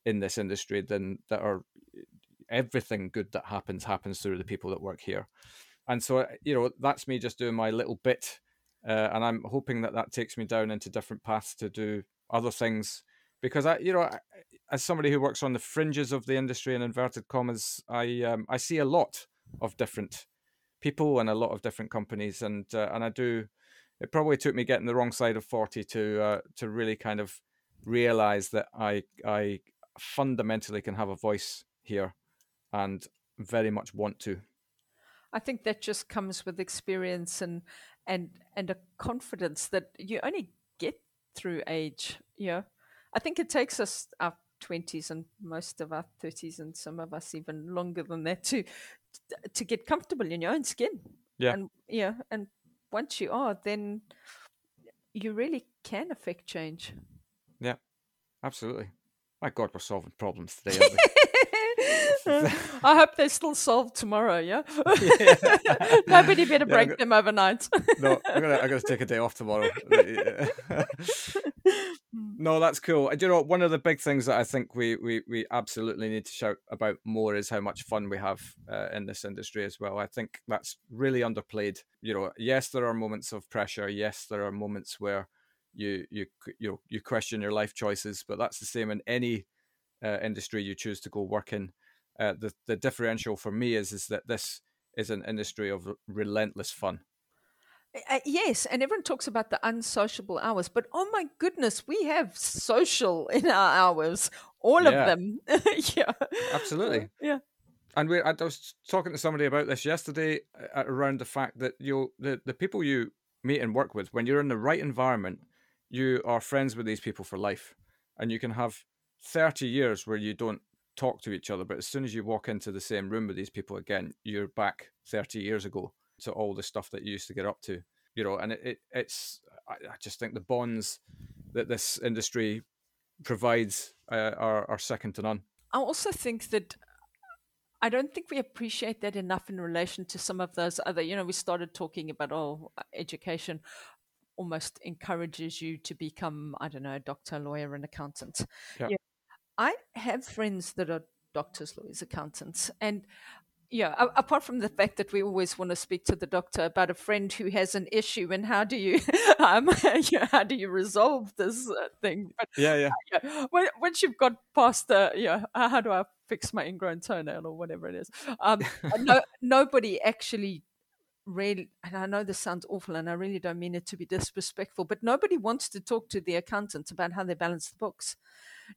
in this industry than that are everything good that happens happens through the people that work here. And so you know that's me just doing my little bit uh, and i'm hoping that that takes me down into different paths to do other things because i you know as somebody who works on the fringes of the industry in inverted commas i um, i see a lot of different people and a lot of different companies, and uh, and I do. It probably took me getting the wrong side of forty to uh, to really kind of realize that I I fundamentally can have a voice here, and very much want to. I think that just comes with experience and and and a confidence that you only get through age. yeah, I think it takes us our twenties and most of our thirties, and some of us even longer than that to to get comfortable in your own skin. Yeah, and yeah, and once you are, then you really can affect change. Yeah, absolutely. My God, we're solving problems today. I hope they're still solved tomorrow. Yeah. Nobody better break yeah, them overnight. no, I'm gonna, I'm gonna take a day off tomorrow. no, that's cool. Do you know one of the big things that I think we we we absolutely need to shout about more is how much fun we have uh, in this industry as well. I think that's really underplayed. You know, yes, there are moments of pressure. Yes, there are moments where you you you you question your life choices, but that's the same in any uh, industry you choose to go work in. Uh, the the differential for me is is that this is an industry of relentless fun. Uh, yes, and everyone talks about the unsociable hours, but oh my goodness, we have social in our hours, all yeah. of them. yeah, absolutely. Yeah, and we, I was talking to somebody about this yesterday uh, around the fact that you the the people you meet and work with when you're in the right environment, you are friends with these people for life, and you can have thirty years where you don't talk to each other, but as soon as you walk into the same room with these people again, you're back 30 years ago to all the stuff that you used to get up to, you know, and it, it it's, I, I, just think the bonds that this industry provides uh, are, are second to none. I also think that I don't think we appreciate that enough in relation to some of those other, you know, we started talking about, oh, education almost encourages you to become, I don't know, a doctor, lawyer, and accountant. Yeah. yeah. I have friends that are doctors, lawyers, accountants, and yeah, apart from the fact that we always want to speak to the doctor about a friend who has an issue and how do you, um, yeah, how do you resolve this uh, thing? But, yeah, yeah. Uh, yeah. Once you've got past the, yeah, how do I fix my ingrown toenail or whatever it is? Um, no, nobody actually really, and I know this sounds awful, and I really don't mean it to be disrespectful, but nobody wants to talk to the accountant about how they balance the books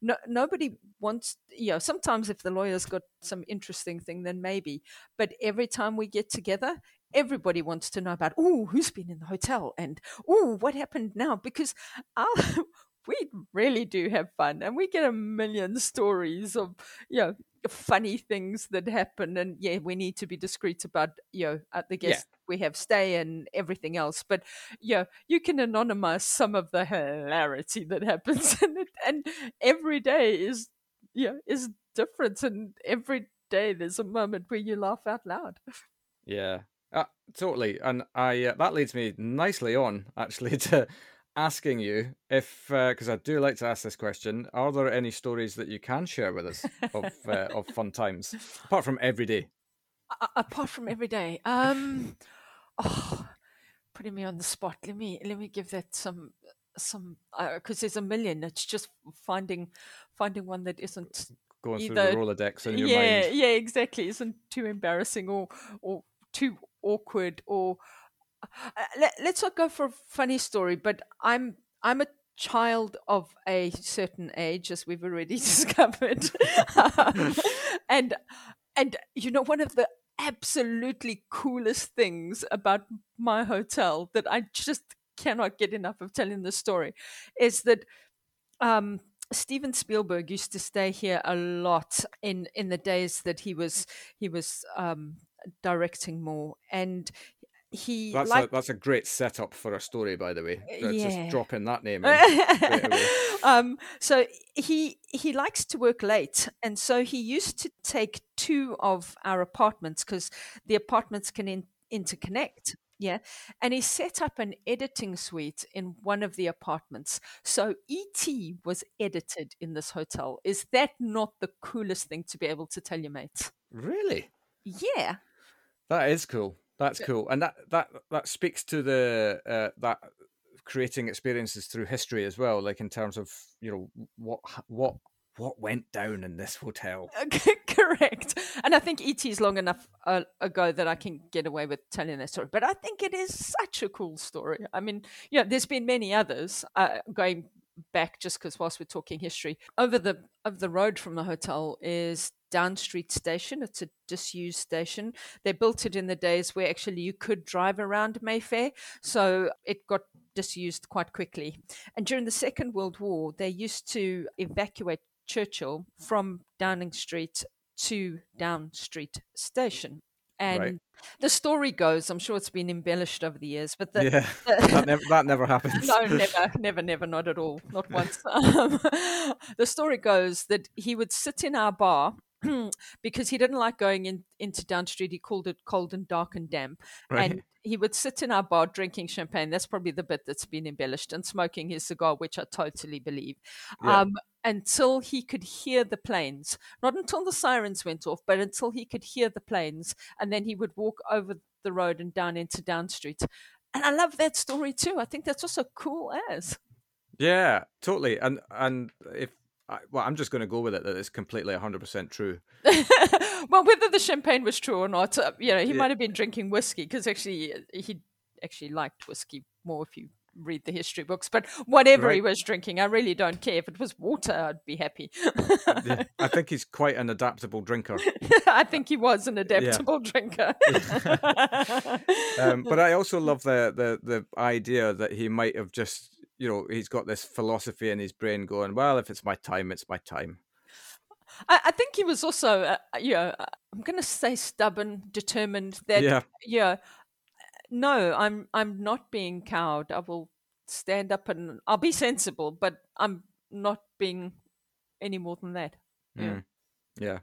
no, nobody wants, you know, sometimes if the lawyer's got some interesting thing, then maybe. But every time we get together, everybody wants to know about, oh, who's been in the hotel and, oh, what happened now? Because our, we really do have fun and we get a million stories of, you know, funny things that happen and yeah we need to be discreet about you know at the guest. We have stay and everything else but yeah you can anonymize some of the hilarity that happens and it, and every day is yeah is different and every day there's a moment where you laugh out loud yeah uh, totally and i uh, that leads me nicely on actually to asking you if, because uh, I do like to ask this question, are there any stories that you can share with us of uh, of fun times apart from every day? Uh, apart from every day, um, oh, putting me on the spot. Let me let me give that some some because uh, there's a million. It's just finding finding one that isn't going either, through the Rolodex in your yeah, mind. Yeah, exactly. Isn't too embarrassing or or too awkward or uh, let, us not go for a funny story, but I'm I'm a child of a certain age, as we've already discovered, and and you know one of the absolutely coolest things about my hotel that I just cannot get enough of telling the story is that um, Steven Spielberg used to stay here a lot in in the days that he was he was um, directing more, and he that's liked... a that's a great setup for a story by the way uh, yeah. just dropping that name um so he he likes to work late and so he used to take two of our apartments because the apartments can in, interconnect yeah? And he set up an editing suite in one of the apartments. So et was edited in this hotel. Is that not the coolest thing to be able to tell your mates? Really? Yeah. That is cool that's cool, and that that that speaks to the uh, that creating experiences through history as well, like in terms of you know what what what went down in this hotel. Correct, and I think ET is long enough uh, ago that I can get away with telling that story. But I think it is such a cool story. I mean, yeah, there's been many others uh, going back just because whilst we're talking history, over the of the road from the hotel is Down Street Station. It's a disused station. They built it in the days where actually you could drive around Mayfair, so it got disused quite quickly. And during the Second World War, they used to evacuate Churchill from Downing Street to Down Street Station. And right. the story goes, I'm sure it's been embellished over the years, but the, yeah, the, that, never, that never happens. no, never, never, never, not at all, not once. Um, the story goes that he would sit in our bar because he didn't like going in, into Down Street. He called it cold and dark and damp. Right. And he would sit in our bar drinking champagne. That's probably the bit that's been embellished and smoking his cigar, which I totally believe. Yeah. Um, until he could hear the planes, not until the sirens went off, but until he could hear the planes. And then he would walk over the road and down into Down Street. And I love that story too. I think that's also cool as. Yeah, totally. And and if I, well, I'm just going to go with it that it's completely 100% true. well, whether the champagne was true or not, uh, you know, he yeah. might have been drinking whiskey because actually uh, he actually liked whiskey more if you read the history books. But whatever right. he was drinking, I really don't care. If it was water, I'd be happy. yeah. I think he's quite an adaptable drinker. I think he was an adaptable yeah. drinker. um, but I also love the, the the idea that he might have just you know, he's got this philosophy in his brain going, well, if it's my time, it's my time. I, I think he was also, uh, uh you know, uh, I'm going to say stubborn, determined that, yeah. yeah, no, I'm, I'm not being cowed. I will stand up and I'll be sensible, but I'm not being any more than that. Yeah. Mm. Yeah,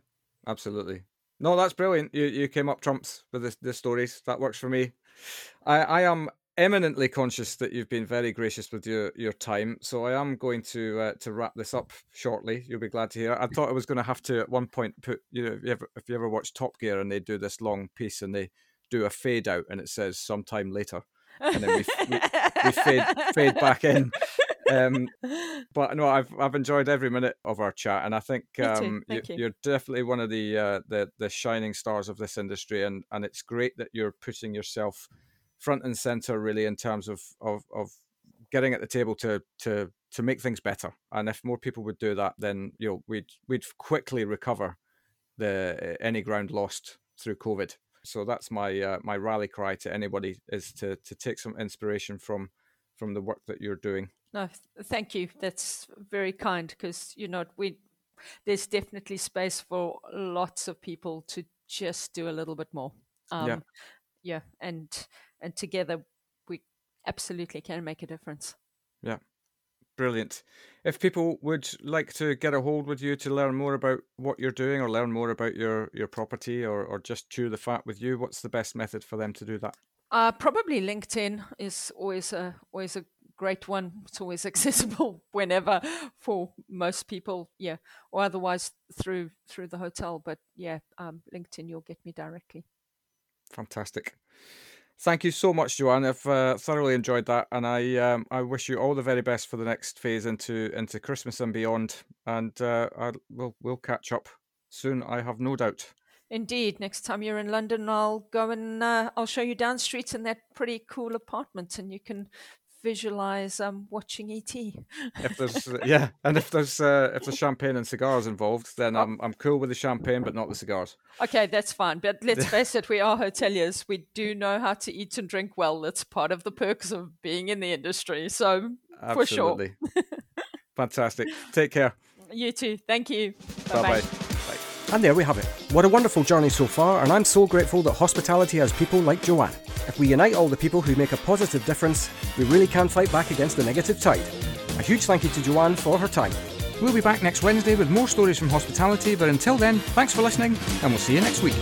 absolutely. No, that's brilliant. You you came up trumps with the, the stories. That works for me. I, I am eminently conscious that you've been very gracious with your, your time, so I am going to uh, to wrap this up shortly. You'll be glad to hear. I thought I was going to have to at one point put you know if you ever, if you ever watch Top Gear and they do this long piece and they do a fade out and it says sometime later, and then we, we, we fade fade back in. Um, but no, I've I've enjoyed every minute of our chat, and I think um, you, you. are definitely one of the uh, the the shining stars of this industry, and and it's great that you're putting yourself front and center really in terms of of of getting at the table to to to make things better. And if more people would do that, then you know we'd we'd quickly recover the any ground lost through COVID. So that's my uh, my rally cry to anybody is to to take some inspiration from from the work that you're doing. No, thank you. That's very kind because you know we there's definitely space for lots of people to just do a little bit more. Um, yeah. Yeah, and and together we absolutely can make a difference. Yeah. Brilliant. If people would like to get a hold with you to learn more about what you're doing or learn more about your, your property or, or just chew the fat with you, what's the best method for them to do that? Uh, probably LinkedIn is always a always a great one. It's always accessible whenever for most people. Yeah, or otherwise through through the hotel. But yeah, um, LinkedIn, you'll get me directly. Fantastic. Thank you so much, Joanne. I've uh, thoroughly enjoyed that, and I um, I wish you all the very best for the next phase into into Christmas and beyond. And uh, I, we'll we'll catch up soon. I have no doubt. Indeed. Next time you're in London, I'll go and uh, I'll show you down streets in that pretty cool apartment, and you can visualize um, watching ET. if there's uh, yeah, and if there's uh, if there's champagne and cigars involved, then I'm I'm cool with the champagne, but not the cigars. Okay, that's fine. But let's face it, we are hoteliers. We do know how to eat and drink well. That's part of the perks of being in the industry. So Absolutely. for sure. Fantastic. Take care. You too. Thank you. Bye bye. And there we have it. What a wonderful journey so far, and I'm so grateful that hospitality has people like Joanne. If we unite all the people who make a positive difference, we really can fight back against the negative tide. A huge thank you to Joanne for her time. We'll be back next Wednesday with more stories from hospitality, but until then, thanks for listening, and we'll see you next week.